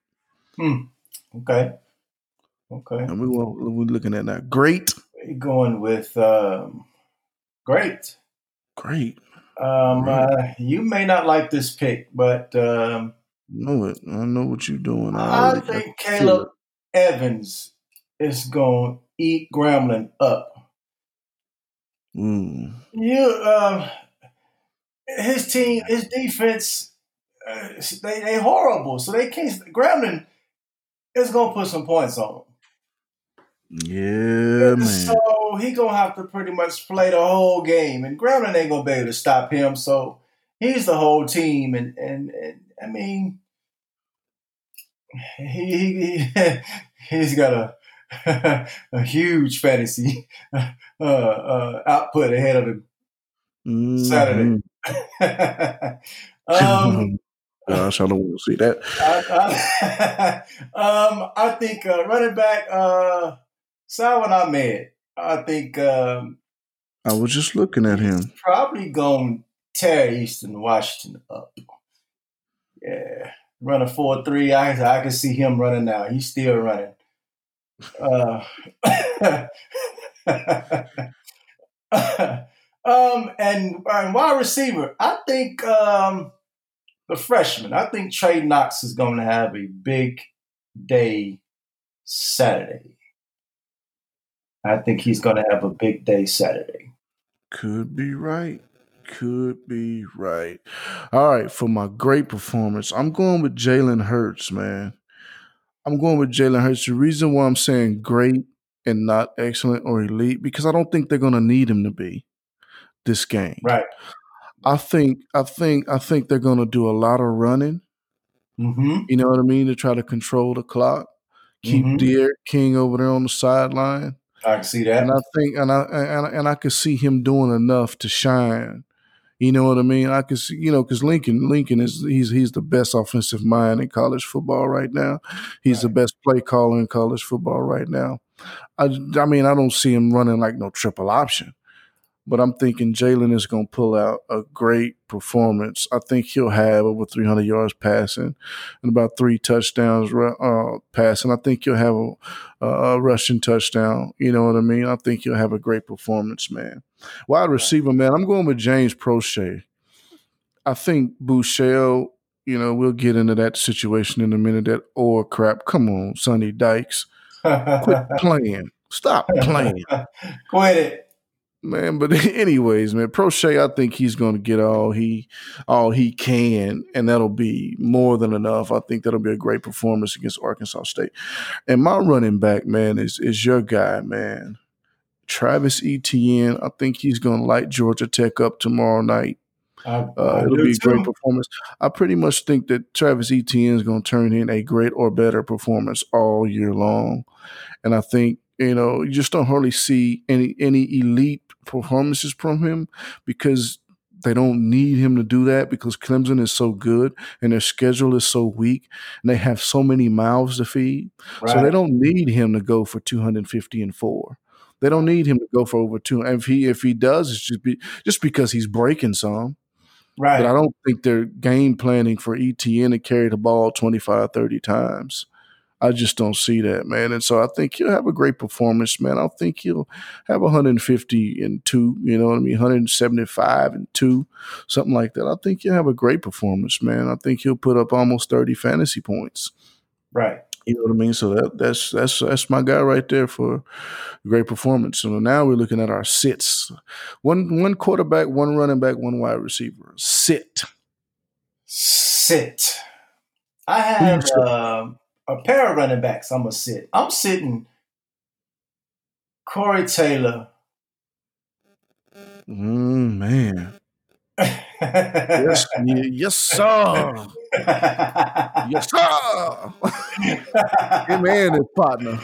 Hmm. Okay. Okay. And we we're looking at that. Great. We're going with um, great. Great. Um, Uh, you may not like this pick, but um, know it. I know what you're doing. I, I think Caleb Evans is going to eat Grambling up. Mm. You, um, his team, his defense, uh, they they horrible. So they can't. Grambling is gonna put some points on them. Yeah, man. So he gonna have to pretty much play the whole game, and Grambling ain't gonna be able to stop him. So he's the whole team, and and, and I mean, he, he he's got a a huge fantasy uh, uh, output ahead of him mm-hmm. Saturday. um, Gosh, I don't want to see that. I, I, um, I think uh, running back uh, Salvon Ahmed. I met, I think um, I was just looking at him. Probably going to tear Eastern Washington up. Yeah, running four three. I I can see him running now. He's still running. Uh, um, and, and wide receiver, I think um, the freshman, I think Trey Knox is going to have a big day Saturday. I think he's going to have a big day Saturday. Could be right. Could be right. All right, for my great performance, I'm going with Jalen Hurts, man. I'm going with Jalen Hurts. The reason why I'm saying great and not excellent or elite because I don't think they're going to need him to be this game. Right. I think I think I think they're going to do a lot of running. Mm-hmm. You know what I mean to try to control the clock, keep mm-hmm. D'Eriq King over there on the sideline. I can see that, and I think and I and, and I could see him doing enough to shine you know what I mean? I could see, you know, because Lincoln, Lincoln is he's he's the best offensive mind in college football right now. He's right. the best play caller in college football right now. I, I mean, I don't see him running like no triple option, but I'm thinking Jalen is going to pull out a great performance. I think he'll have over 300 yards passing and about three touchdowns uh, passing. I think he'll have a, a rushing touchdown. You know what I mean? I think he'll have a great performance, man. Wide receiver, man, I'm going with James Proche. I think Buechele, you know, we'll get into that situation in a minute. That or crap. Come on, Sonny Dykes. Quit playing. Stop playing. Quit it. Man, but anyways, man, Proche, I think he's going to get all he all he can, and that'll be more than enough. I think that'll be a great performance against Arkansas State. And my running back, man, is is your guy, man. Travis Etienne. I think he's going to light Georgia Tech up tomorrow night. Uh, it'll be a great performance. I pretty much think that Travis Etienne is going to turn in a great or better performance all year long, and I think you know you just don't hardly see any any elite performances from him because they don't need him to do that because Clemson is so good and their schedule is so weak and they have so many mouths to feed. Right. So they don't need him to go for 250 and four. They don't need him to go for over two. And if he if he does, it's just be just because he's breaking some. Right. But I don't think they're game planning for Etienne to carry the ball 25, 30 times. I just don't see that, man. And so I think he'll have a great performance, man. I think he'll have 150 and two, you know what I mean, 175 and two, something like that. I think he'll have a great performance, man. I think he'll put up almost 30 fantasy points. Right. You know what I mean? So that that's that's that's my guy right there for great performance. So now we're looking at our sits. One one quarterback, one running back, one wide receiver. Sit. Sit. I have uh, a pair of running backs. I'm gonna sit. I'm sitting Corey Taylor. Mm, man. Yes, yes, sir. yes, sir. Him and his partner.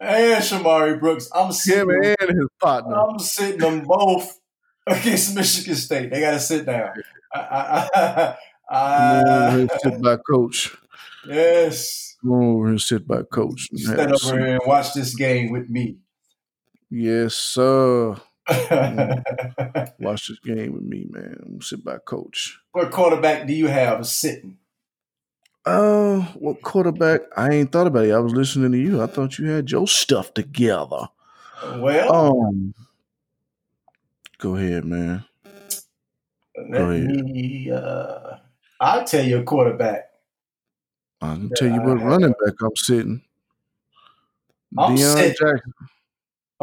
And Shamari Brooks. I'm sitting. Him and his partner. I'm sitting them both against Michigan State. They got to sit down. I, I, I, sit by coach. Yes. Come over and sit by coach. Stand over here and watch this game with me. Yes, sir. Watch this game with me, man. sit by coach. What quarterback do you have sitting? Uh, what quarterback? I ain't thought about it. I was listening to you. I thought you had your stuff together. Well, um, go ahead, man. Let go ahead. me. Uh, I'll tell you a quarterback. I can tell you what running back I'm sitting. I'm Deon sitting. Jackson.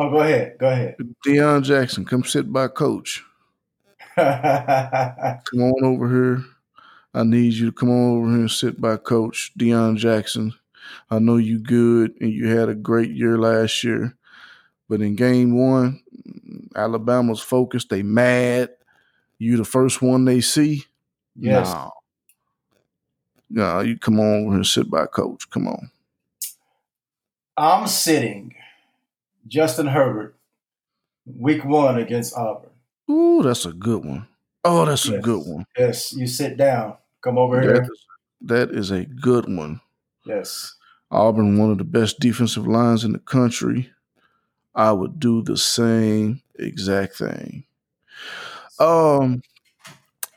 Oh, go ahead. Go ahead. Deon Jackson, come sit by coach. come on over here. I need you to come on over here and sit by coach Deon Jackson. I know you good and you had a great year last year. But in game one, Alabama's focused. They mad. You the first one they see? Yes. No. No, you come on over and sit by coach. Come on. I'm sitting Justin Herbert, week one against Auburn. Ooh, that's a good one. Oh, that's yes. a good one. Yes, you sit down. Come over that here. Is, that is a good one. Yes. Auburn, one of the best defensive lines in the country. I would do the same exact thing. Um,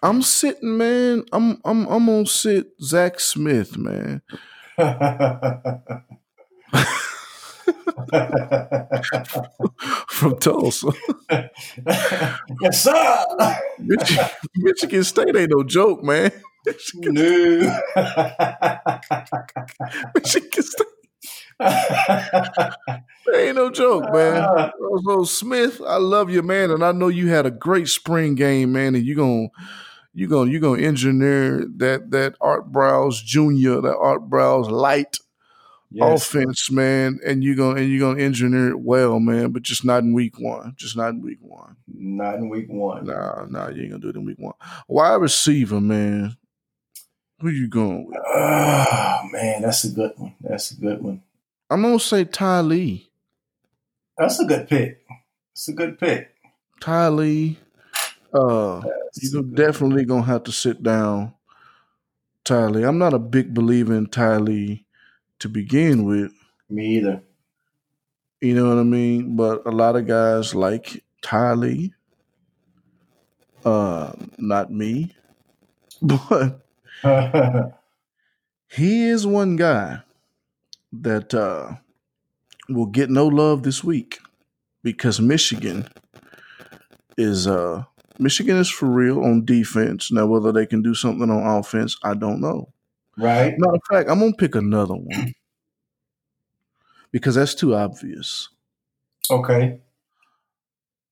I'm sitting, man. I'm I'm I'm gonna sit Zach Smith, man. from Tulsa. yes, sir. Michigan, Michigan State ain't no joke, man. Michigan, no. Michigan State. ain't no joke, man. So Smith, I love you, man, and I know you had a great spring game, man, and you gonna you gonna you gonna engineer that that Art Briles Junior, that Art Briles light yes. offense, man, and you're gonna and you're gonna engineer it well, man, but just not in week one. Just not in week one. Not in week one. Nah, nah, you ain't gonna do it in week one. Wide receiver, man. Who you going with? Oh man, that's a good one. That's a good one. I'm gonna say Ty Lee. That's a good pick. It's a good pick. Ty Lee. Uh, you're definitely gonna have to sit down, Ty Lee. I'm not a big believer in Ty Lee to begin with. Me either. You know what I mean? But a lot of guys like Ty Lee. Uh, not me. But he is one guy that uh, will get no love this week because Michigan is uh Michigan is for real on defense. Now whether they can do something on offense, I don't know. Right. Matter of fact, I'm gonna pick another one because that's too obvious. Okay.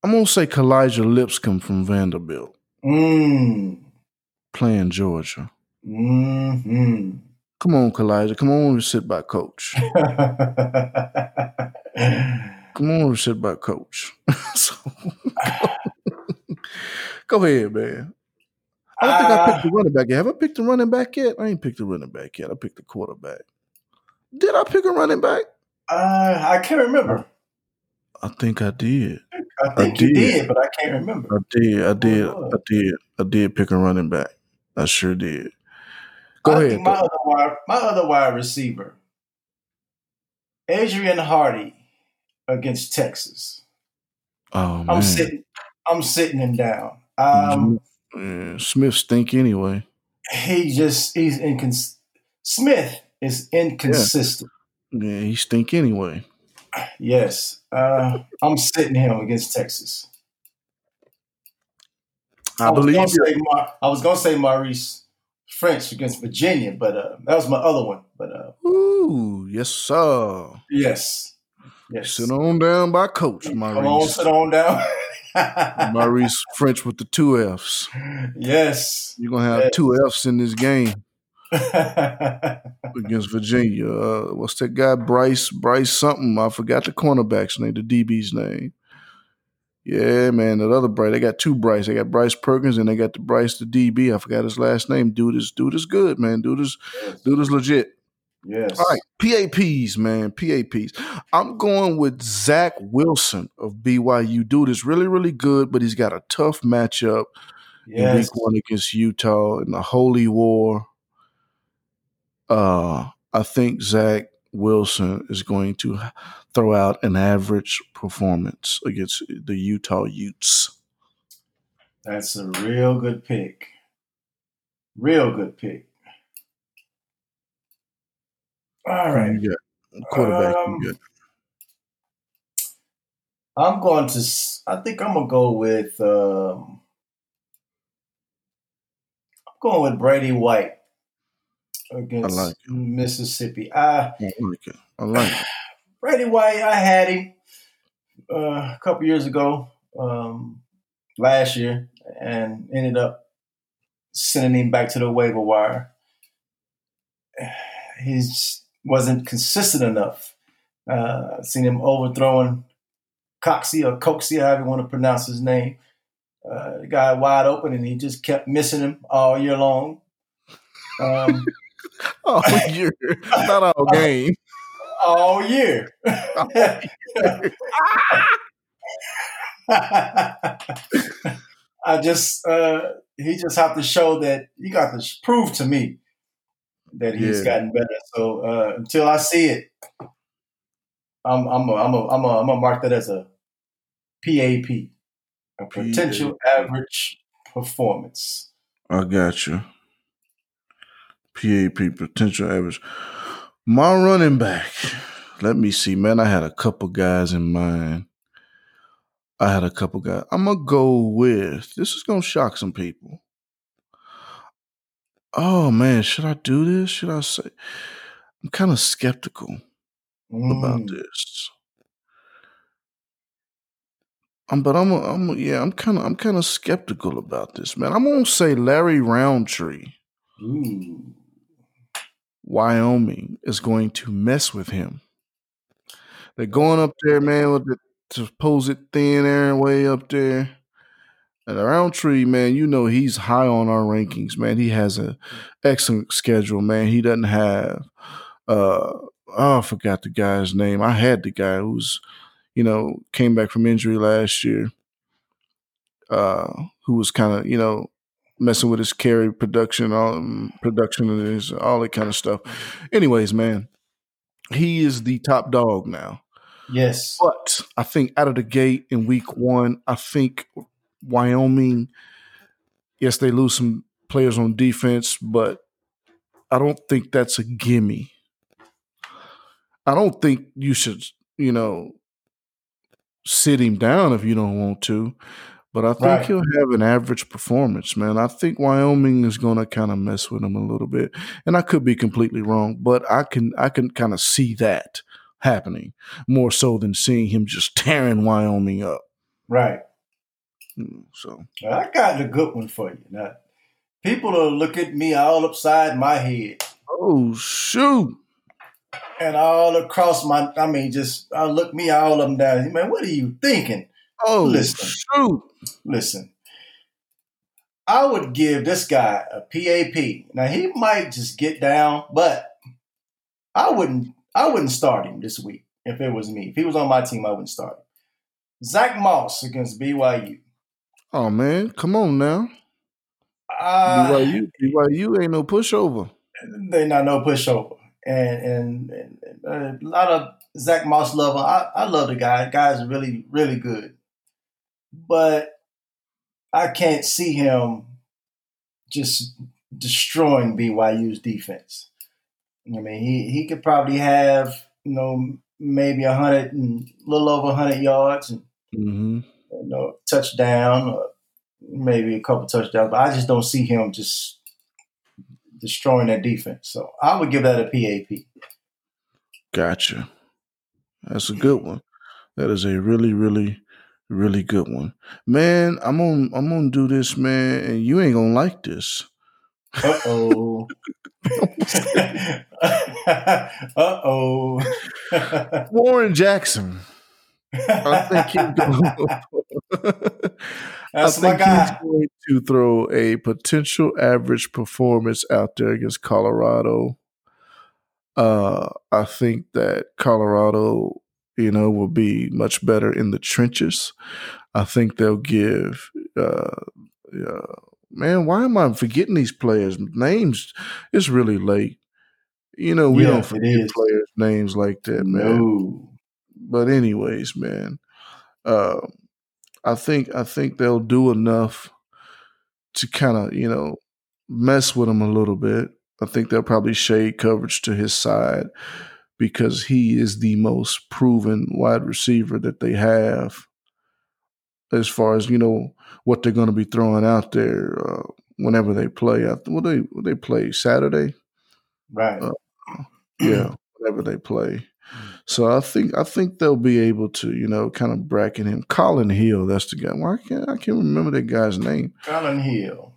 I'm gonna say Kalijah Lipscomb from Vanderbilt. Mm. Playing Georgia. Mm-hmm. Come on, Kalijah. Come on and sit by coach. Come on and sit by coach. so, go ahead, man. I don't think uh, I picked the running back yet. Have I picked the running back yet? I ain't picked the running back yet. I picked the quarterback. Did I pick a running back? Uh, I can't remember. I think I did. I think I you did. did, but I can't remember. I did. I did. I did. I did pick a running back. I sure did. Go I ahead. my other wide, my other wide receiver, Adrian Hardy, against Texas. Oh man. I'm sitting. I'm sitting him down. Um, yeah, Smith stink anyway. He just he's inconsistent. Smith is inconsistent. Yeah, yeah he stink anyway. Yes, uh, I'm sitting him against Texas. I, I believe. Mar- I was gonna say Maurice Ffrench against Virginia, but uh, that was my other one. But uh, ooh, yes, sir. Yes, yes. Sit on down by Coach Maurice. Come on, sit on down. Maurice Ffrench with the two Fs. Yes, you're gonna have yes. two Fs in this game. against Virginia. Uh, what's that guy? Bryce, Bryce something. I forgot the cornerback's name, the DB's name. Yeah, man, that other Bryce. They got two Bryce. They got Bryce Perkins and they got the Bryce the DB. I forgot his last name. Dude is dude is good, man. Dude is yes. dude is legit. Yes. All right, PAPs, man, PAPs. I'm going with Zach Wilson of BYU. Dude is really, really good, but he's got a tough matchup yes. in Week One against Utah in the Holy War. Uh, I think Zach Wilson is going to throw out an average performance against the Utah Utes. That's a real good pick. Real good pick. All right. You quarterback. Um, you I'm going to. I think I'm gonna go with. Um, I'm going with Brady White against like Mississippi. I, I like it. I like it. Brady White, I had him uh, a couple years ago, um, last year, and ended up sending him back to the waiver wire. He wasn't consistent enough. Uh, I've seen him overthrowing Coxie or Coxie, however you want to pronounce his name. Uh, the guy wide open, and he just kept missing him all year long. Um, all year, not all game. All year. All year. I just uh, he just have to show that he got to prove to me that he's yeah. gotten better. So uh, until I see it, I'm I'm a, I'm a, I'm a, I'm gonna mark that as a PAP, a potential PAP. average performance. I got you. PAP potential average. My running back. Let me see, man. I had a couple guys in mind. I had a couple guys. I'm gonna go with this is gonna shock some people. Oh man, should I do this? Should I say? I'm kind of skeptical mm. about this. Um, but I'm, a, I'm a, yeah, I'm kind of, I'm kind of skeptical about this, man. I'm gonna say Larry Rountree, Ooh. Wyoming is going to mess with him. They're going up there, man, with the supposed thin air way up there. And the Rountree, man, you know he's high on our rankings, man. He has an excellent schedule, man. He doesn't have uh oh, I forgot the guy's name. I had the guy who's, you know, came back from injury last year. Uh, who was kind of, you know, messing with his carry production, all um, production and his all that kind of stuff. Anyways, man, he is the top dog now. Yes, but I think out of the gate in week one, I think Wyoming. Yes, they lose some players on defense, but I don't think that's a gimme. I don't think you should, you know, sit him down if you don't want to. But I think right. he'll have an average performance, man. I think Wyoming is going to kind of mess with him a little bit, and I could be completely wrong, but I can I can kind of see that happening more so than seeing him just tearing Wyoming up. Right. So I got a good one for you. Now, people will look at me all upside my head. Oh shoot! And all across my, I mean, just I look me all of them down. Man, what are you thinking? Oh, listen, shoot. Listen, I would give this guy a PAP. Now he might just get down, but I wouldn't. I wouldn't start him this week if it was me. If he was on my team, I wouldn't start him. Zach Moss against BYU. Oh man, come on now. Uh, BYU, BYU ain't no pushover. They not no pushover, and and, and, and a lot of Zach Moss lover. I, I love the guy. The guy's really really good, but I can't see him just destroying BYU's defense. I mean, he he could probably have you know maybe a hundred and a little over hundred yards and mm-hmm. You know touchdown maybe a couple touchdowns, but I just don't see him just destroying that defense. So I would give that a PAP. Gotcha. That's a good one. That is a really, really, really good one. Man, I'm gonna I'm gonna do this, man, and you ain't gonna like this. Uh oh. uh oh. Warren Jackson. I think he's going. That's I think he's going to throw a potential average performance out there against Colorado. Uh, I think that Colorado, you know, will be much better in the trenches. I think they'll give. Uh, uh, man, why am I forgetting these players' names? It's really late. You know, we yeah, don't forget players' names like that, man. No. But anyways, man, uh, I think I think they'll do enough to kind of you know mess with him a little bit. I think they'll probably shade coverage to his side because he is the most proven wide receiver that they have as far as you know what they're going to be throwing out there uh, whenever they play. Will they they play Saturday? Right. Uh, yeah, whenever they play. So I think I think they'll be able to, you know, kind of bracket him. Colin Hill, that's the guy. Why can't I can't remember that guy's name? Colin Hill.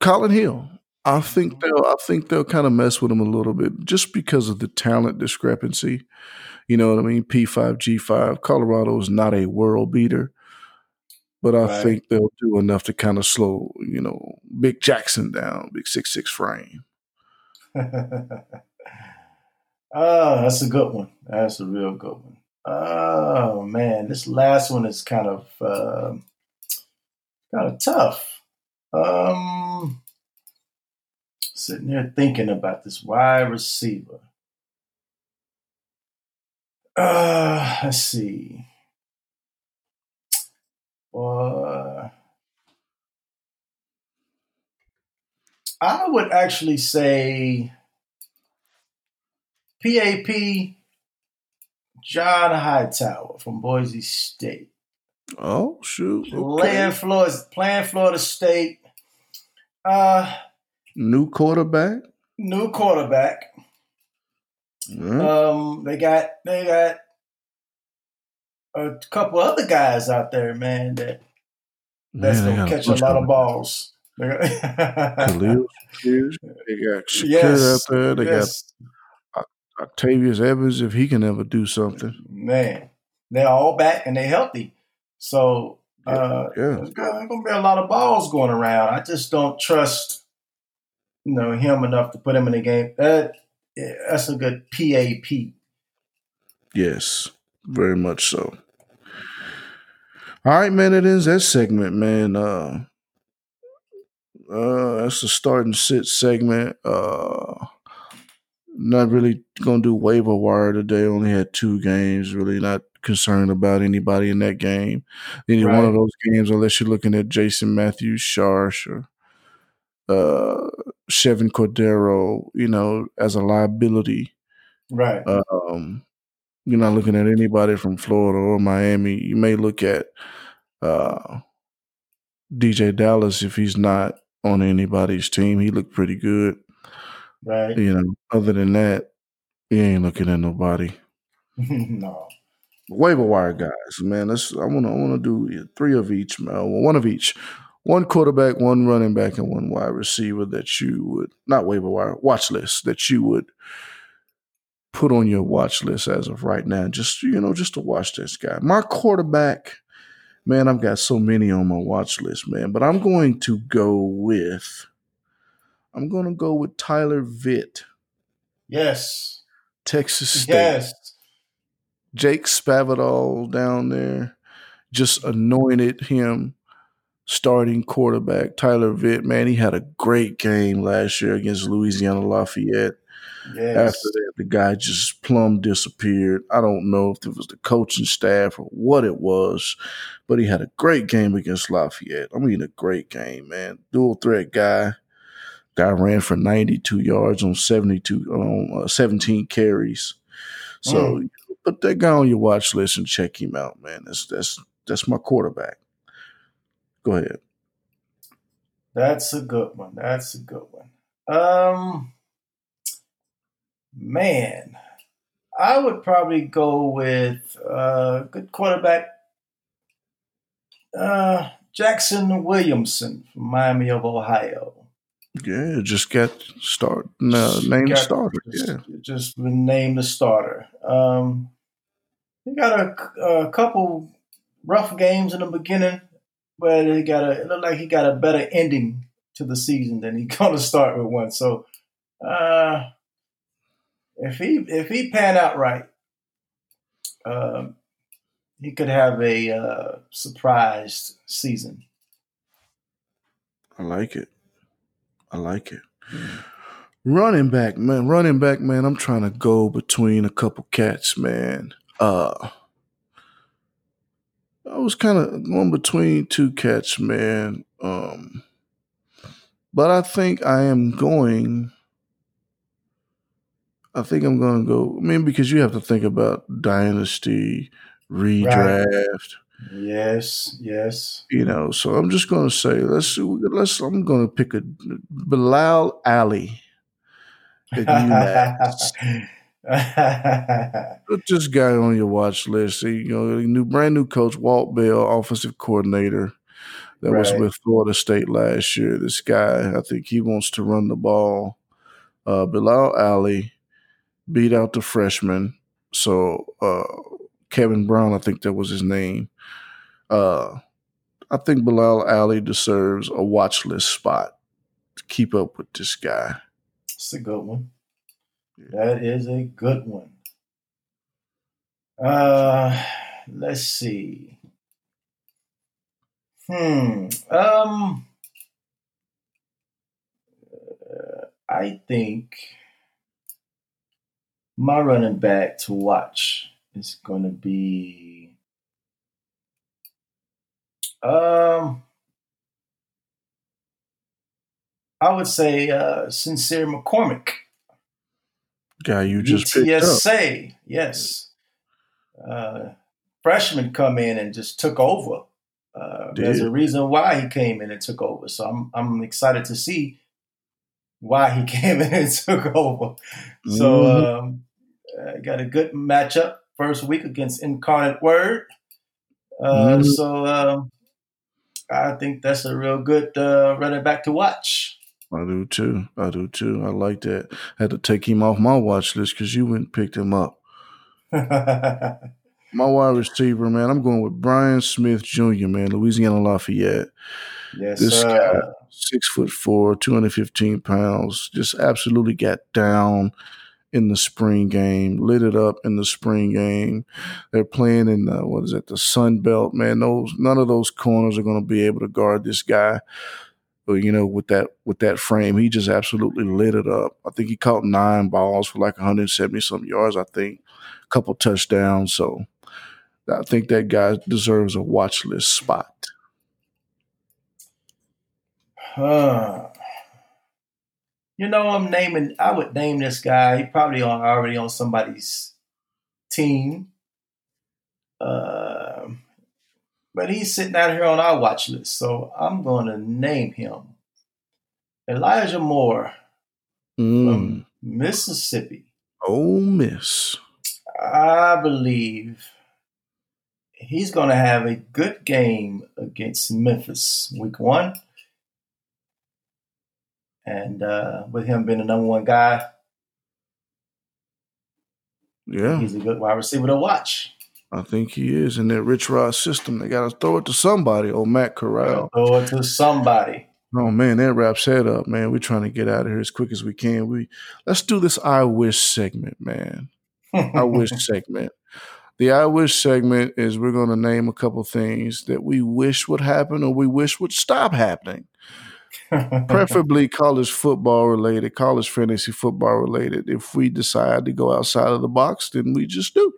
Colin Hill. I think mm-hmm. they'll I think they'll kind of mess with him a little bit just because of the talent discrepancy. You know what I mean? P five G five. Colorado is not a world beater. But I right. think they'll do enough to kind of slow, you know, Big Jackson down, big six six frame. Oh, that's a good one. That's a real good one. Oh man, this last one is kind of uh, kind of tough. Um, sitting there thinking about this wide receiver. Uh, let's see. Uh, I would actually say PAP John Hightower from Boise State. Oh shoot! Okay. Playing Florida, playing Florida State. Uh, new quarterback. New quarterback. Mm-hmm. Um, they got they got a couple other guys out there, man. That that's man, gonna catch a lot of balls. Khalil, they got Shakir yes, out there. They yes. got Octavius Evans, if he can ever do something. Man, they're all back and they're healthy. So uh, yeah, there's going to be a lot of balls going around. I just don't trust, you know, him enough to put him in the game. That that's a good PAP. Yes, very much so. All right, man. It ends that segment, man. Uh, uh, that's the start and sit segment. Uh, not really gonna do waiver wire today. Only had two games. Really not concerned about anybody in that game. Any right. one of those games, unless you're looking at Jason Matthews, Sharsh, or uh, Chevan Cordeiro, you know, as a liability. Right. Um, you're not looking at anybody from Florida or Miami. You may look at uh, DeeJay Dallas if he's not on anybody's team. He looked pretty good. Right. You know, other than that, you ain't looking at nobody. no. Waiver wire guys, man. Let's. I want to. I want to do three of each, man. One of each. One quarterback, one running back, and one wide receiver that you would not waiver wire watch list that you would put on your watch list as of right now. Just you know, just to watch this guy. My quarterback, man. I've got so many on my watch list, man. But I'm going to go with I'm going to go with Tyler Vitt. Yes. Texas State. Yes. Jake Spavital down there. just anointed him starting quarterback. Tyler Vitt, man, he had a great game last year against Louisiana Lafayette. Yes. After that, the guy just plumb disappeared. I don't know if it was the coaching staff or what it was, but he had a great game against Lafayette. I mean, a great game, man. Dual threat guy. Guy ran for 92 yards on 72 on uh, 17 carries. So mm. put that guy on your watch list and check him out, man. That's that's that's my quarterback. Go ahead. That's a good one. That's a good one. Um man, I would probably go with uh good quarterback uh Jackson Williamson from Miami of Ohio. Yeah, just got start no, named starter. Just, yeah, just been named the starter. Um, he got a, a couple rough games in the beginning, but he got a. It looked like he got a better ending to the season than he going to start with one. So, uh, if he if he pan out right, um, he could have a uh, surprised season. I like it. I like it. Running back, man. Running back, man. I'm trying to go between a couple cats, man. Uh I was kind of going between two cats, man. Um but I think I am going I think I'm going to go. I mean, because you have to think about dynasty, redraft. Right. Yes, yes. You know, so I'm just going to say let's let's. I'm going to pick a Bilal Ally Put this guy on your watch list. You know, new brand new coach Walt Bell, offensive coordinator that right. was with Florida State last year. This guy, I think he wants to run the ball. Uh, Bilal Ally beat out the freshman. So uh, Kevin Brown, I think that was his name. Uh, I think Bilal Ally deserves a watch list spot to keep up with this guy. It's a good one. That is a good one. Uh, let's see. Hmm. Um. Uh, I think my running back to watch is going to be um, I would say uh, Sincere McCormick. Guy you just UTSA, yes. Uh, freshman come in and just took over. Uh, there's a reason why he came in and took over. So I'm I'm excited to see why he came in and took over. So mm-hmm. um, uh, got a good matchup first week against Incarnate Word. Uh, mm-hmm. So um, I think that's a real good uh, running back to watch. I do too. I do too. I like that. I had to take him off my watch list because you went and picked him up. my wide receiver, man, I'm going with Brian Smith Jr., man, Louisiana Lafayette. Yes, this sir. guy, six foot four, 215 pounds, just absolutely got down in the spring game, lit it up in the spring game. They're playing in the, what is it, the Sun Belt, man. Those none of those corners are going to be able to guard this guy. But you know, with that with that frame, he just absolutely lit it up. I think he caught nine balls for like 170 some yards. I think a couple touchdowns. So I think that guy deserves a watch list spot. Huh. You know, I'm naming. I would name this guy. He probably on, already on somebody's team. Uh, but he's sitting out here on our watch list, so I'm going to name him Elijah Moore mm. from Mississippi. Oh, Miss. I believe he's going to have a good game against Memphis week one. And uh, with him being the number one guy, yeah, he's a good wide receiver to watch. I think he is in that Rich Rod system. They got to throw it to somebody. Oh, Matt Corral. Throw it to somebody. Oh man, that wraps that up, man. We're trying to get out of here as quick as we can. We let's do this I wish segment, man. I wish segment. The I wish segment is we're going to name a couple things that we wish would happen or we wish would stop happening. Preferably college football related, college fantasy football related. If we decide to go outside of the box, then we just do.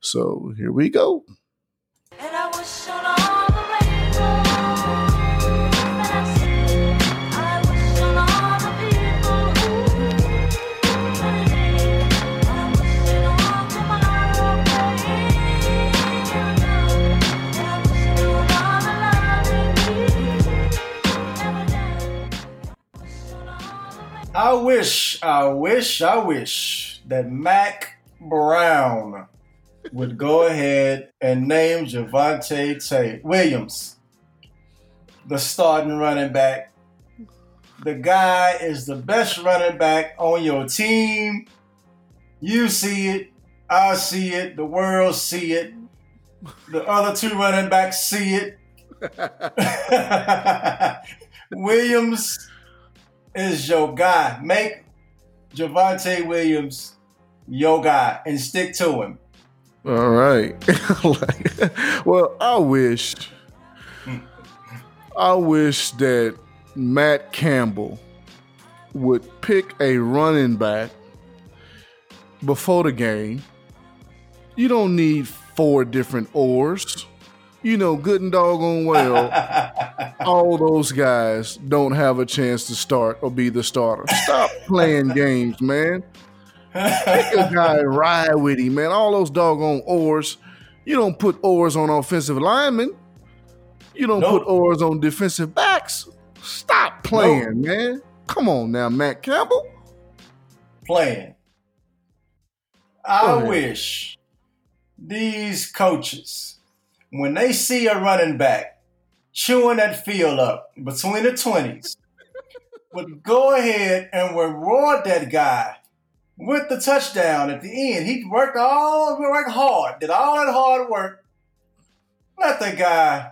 So here we go. I wish, I wish, I wish that Mack Brown would go ahead and name Javonte Tate Williams the starting running back. The guy is the best running back on your team. You see it, I see it, the world see it, the other two running backs see it. Williams is your guy. Make Javonte Williams your guy and stick to him. All right. well, I wish, I wish that Matt Campbell would pick a running back before the game. You don't need four different oars you know, good and doggone well, all those guys don't have a chance to start or be the starter. Stop playing games, man. Take a guy and ride with him, man. All those doggone oars. You don't put oars on offensive linemen. You don't nope. put oars on defensive backs. Stop playing, nope. man. Come on now, Matt Campbell. Playing. I wish these coaches when they see a running back chewing that field up between the 20s, would go ahead and reward that guy with the touchdown at the end. He worked all worked hard, did all that hard work. Let the guy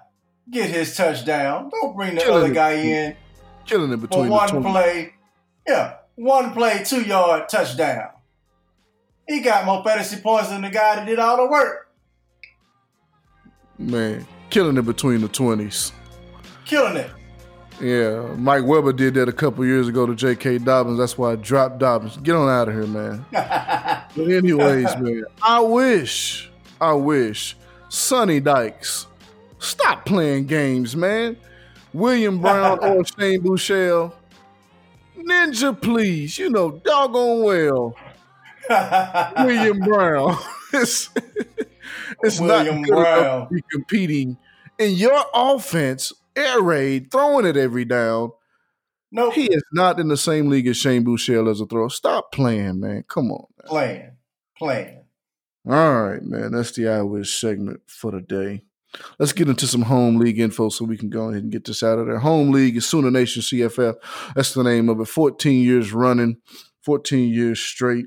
get his touchdown. Don't bring the killing other guy in. Killing it between for one play. Yeah, one play, two yard touchdown. He got more fantasy points than the guy that did all the work. Man, killing it between the twenties. Killing it. Yeah, Mike Weber did that a couple years ago to J.K. Dobbins. That's why I dropped Dobbins. Get on out of here, man. but anyways, man, I wish, I wish Sonny Dykes stop playing games, man. William Brown or Shane Buechele, Ninja, please. You know, doggone well. William Brown. It's William not good Brown. be competing in your offense, air raid, throwing it every down. No, nope. he is not in the same league as Shane Buechele as a thrower. Stop playing, man. Come on, man. playing, playing. All right, man. That's the I wish segment for the day. Let's get into some home league info so we can go ahead and get this out of there. Home league is Sooner Nation CFF. That's the name of it. 14 years running, 14 years straight.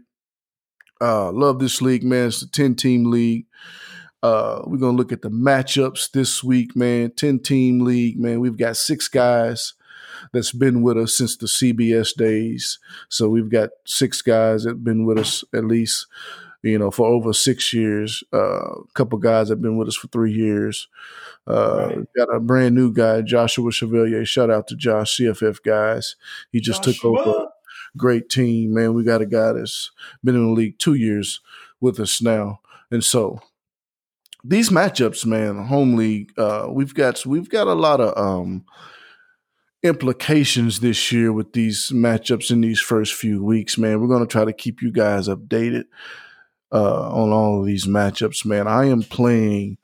Uh, love this league, man. It's a 10 team league. Uh, we're gonna look at the matchups this week, man. Ten team league, man. We've got six guys that's been with us since the CBS days. So we've got six guys that have been with us at least, you know, for over six years. Uh, a couple guys have been with us for three years. Uh, right. Got a brand new guy, Joshua Chevalier. Shout out to Josh, CFF guys. He just Joshua. took over. Great team, man. We got a guy that's been in the league two years with us now. And so these matchups, man, home league, uh, we've got we've got a lot of um, implications this year with these matchups in these first few weeks, man. We're going to try to keep you guys updated uh, on all of these matchups, man. I am playing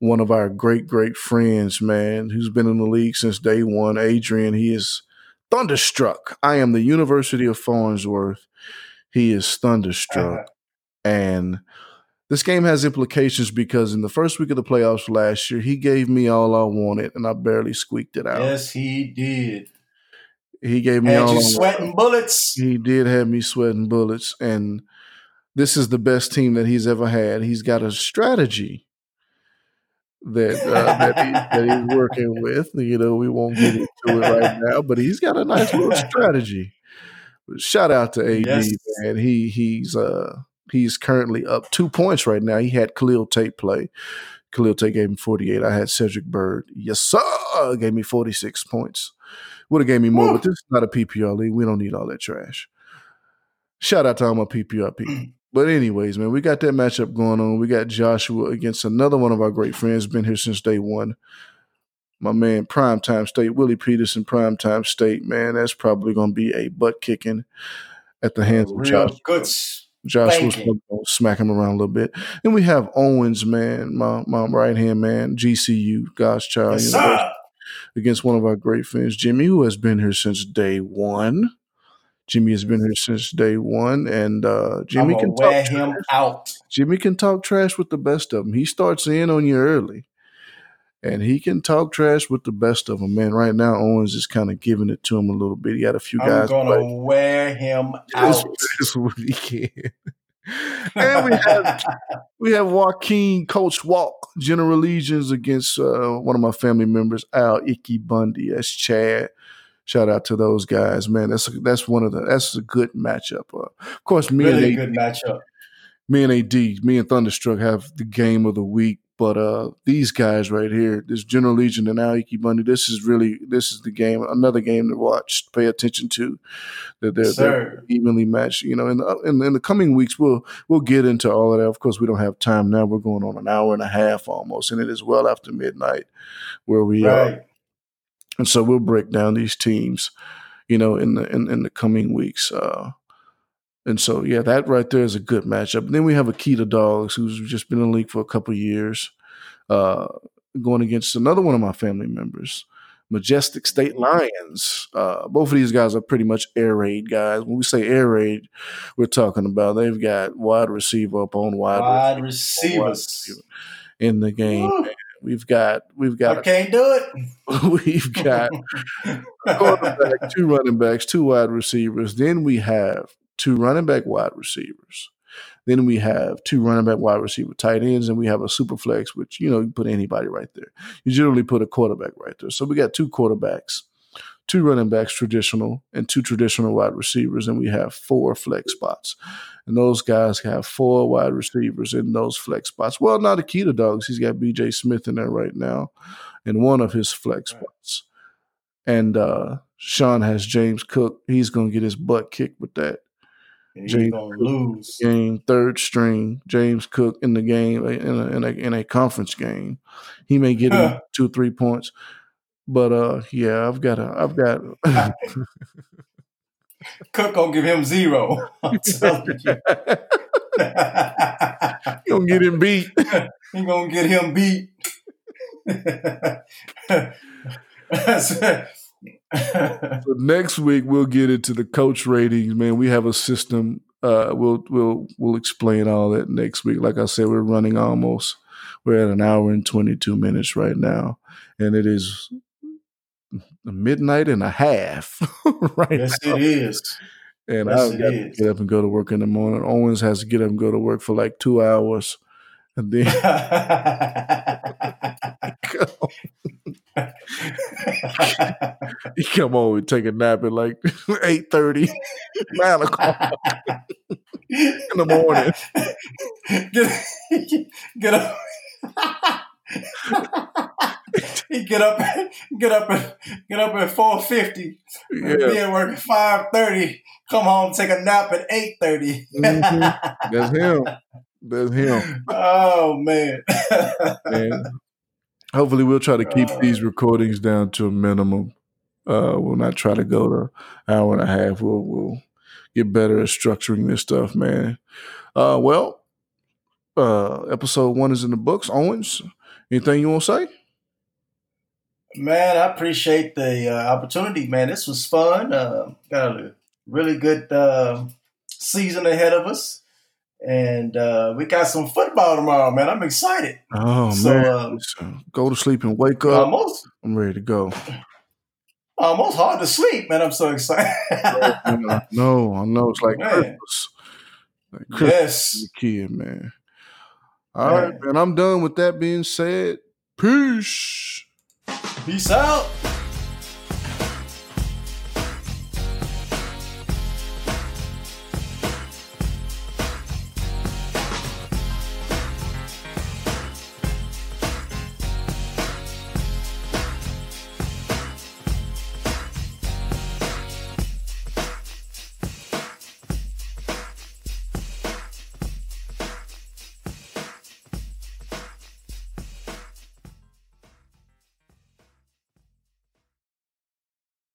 one of our great great friends, man, who's been in the league since day one. Adrian, he is thunderstruck. I am the University of Farnsworth. He is thunderstruck, uh-huh. and this game has implications because in the first week of the playoffs last year, he gave me all I wanted, and I barely squeaked it out. Yes, he did. He gave me had all you sweating bullets. He did have me sweating bullets, and this is the best team that he's ever had. He's got a strategy that uh, that, he, that he's working with. You know, we won't get into it right now, but he's got a nice little strategy. Shout out to AD, yes. man. He he's uh He's currently up two points right now. He had Khalil Tate play. Khalil Tate gave him 48. I had Cedric Byrd. Yes, sir. Gave me 46 points. Would have gave me more, but this is not a PPR league. We don't need all that trash. Shout out to all my PPR people. But anyways, man, we got that matchup going on. We got Joshua against another one of our great friends, been here since day one. My man, Primetime State, Willie Peterson, Primetime State, man, that's probably going to be a butt kicking at the hands of Real Joshua. good. Going to smack him around a little bit. And we have Owens, man, my, my right hand man, GCU, God's Child Yes, against one of our great friends, Jimmy, who has been here since day one. Jimmy has been here since day one, and uh, I'm Jimmy can talk. him trash. out. Jimmy can talk trash with the best of them. He starts in on you early, and he can talk trash with the best of them. Man, right now Owens is kind of giving it to him a little bit. He got a few guys. I'm gonna wear him out. that's what he can. and we have we have Joaquin Coach Walk General Legions against uh, one of my family members, Al Icky Bundy. That's Chad. Shout out to those guys, man. That's that's one of the that's a good matchup. Uh, of course, me really and good matchup. me and AD, me and Thunderstruck have the game of the week. But uh, these guys right here, this General Legion and Al Icky Bundy, this is really this is the game, another game to watch, pay attention to. That they're, they're evenly matched. You know, in the, in, in the coming weeks, we'll we'll get into all of that. Of course, we don't have time now. We're going on an hour and a half almost, and it is well after midnight where we are. And so we'll break down these teams, you know, in the in, in the coming weeks. Uh, and so yeah, that right there is a good matchup. And then we have Akita Dogs, who's just been in the league for a couple of years, uh, going against another one of my family members, Majestic State Lions. Uh, both of these guys are pretty much air raid guys. When we say air raid, we're talking about they've got wide receiver up on wide, Wide receiver, wide receivers. receiver in the game. We've got we've I got can't do it. we've got quarterback, two running backs, two wide receivers. Then we have two running back wide receivers. Then we have two running back wide receiver tight ends, and we have a super flex, which you know you can put anybody right there. You generally put a quarterback right there. So we got two quarterbacks, two running backs traditional, and two traditional wide receivers, and we have four flex spots. And those guys have four wide receivers in those flex spots. Well, not Akita Dogs. He's got BJ Smith in there right now in one of his flex spots. And uh, Sean has James Cook. He's going to get his butt kicked with that He's James gonna lose. game. Third string, James Cook in the game in a, in a, in a conference game. He may get Huh. two three points, but uh, yeah, I've got a, I've got. Cook gonna give him zero. I'm telling you. Gonna get him beat. he gonna get him beat. So next week we'll get into the coach ratings, man. We have a system. Uh, we'll we'll we'll explain all that next week. Like I said, we're running almost. We're at an hour and twenty two minutes right now, and it is midnight and a half right yes, now. it is. And Yes, I've it got to get up and go to work in the morning. Owens has to get up and go to work for like two hours, and then he come home and take a nap at like 8.30, 9 o'clock in the morning. get, get up. he get up, get up, at- get up at four fifty. Yeah, Be at work at five thirty. Come home, take a nap at eight thirty. Mhm. that's him. That's him. oh man. And hopefully we'll try to keep Uh. these recordings down to a minimum. Uh, we'll not try to go to hour and a half. We'll, we'll get better at structuring this stuff, man. Uh, well, uh, episode one is in the books. Owens, anything you want to say? Man, I appreciate the uh, opportunity, man. This was fun. Uh, got a really good uh, season ahead of us. And uh, we got some football tomorrow, man. I'm excited. Oh So, man, Listen, go to sleep and wake up. Almost I'm ready to go. almost hard to sleep, man. I'm so excited. I know, I know. It's like Man. Christmas. Like Christmas yes. kid, man. All right, man. I'm done with that being said. Peace. Peace out.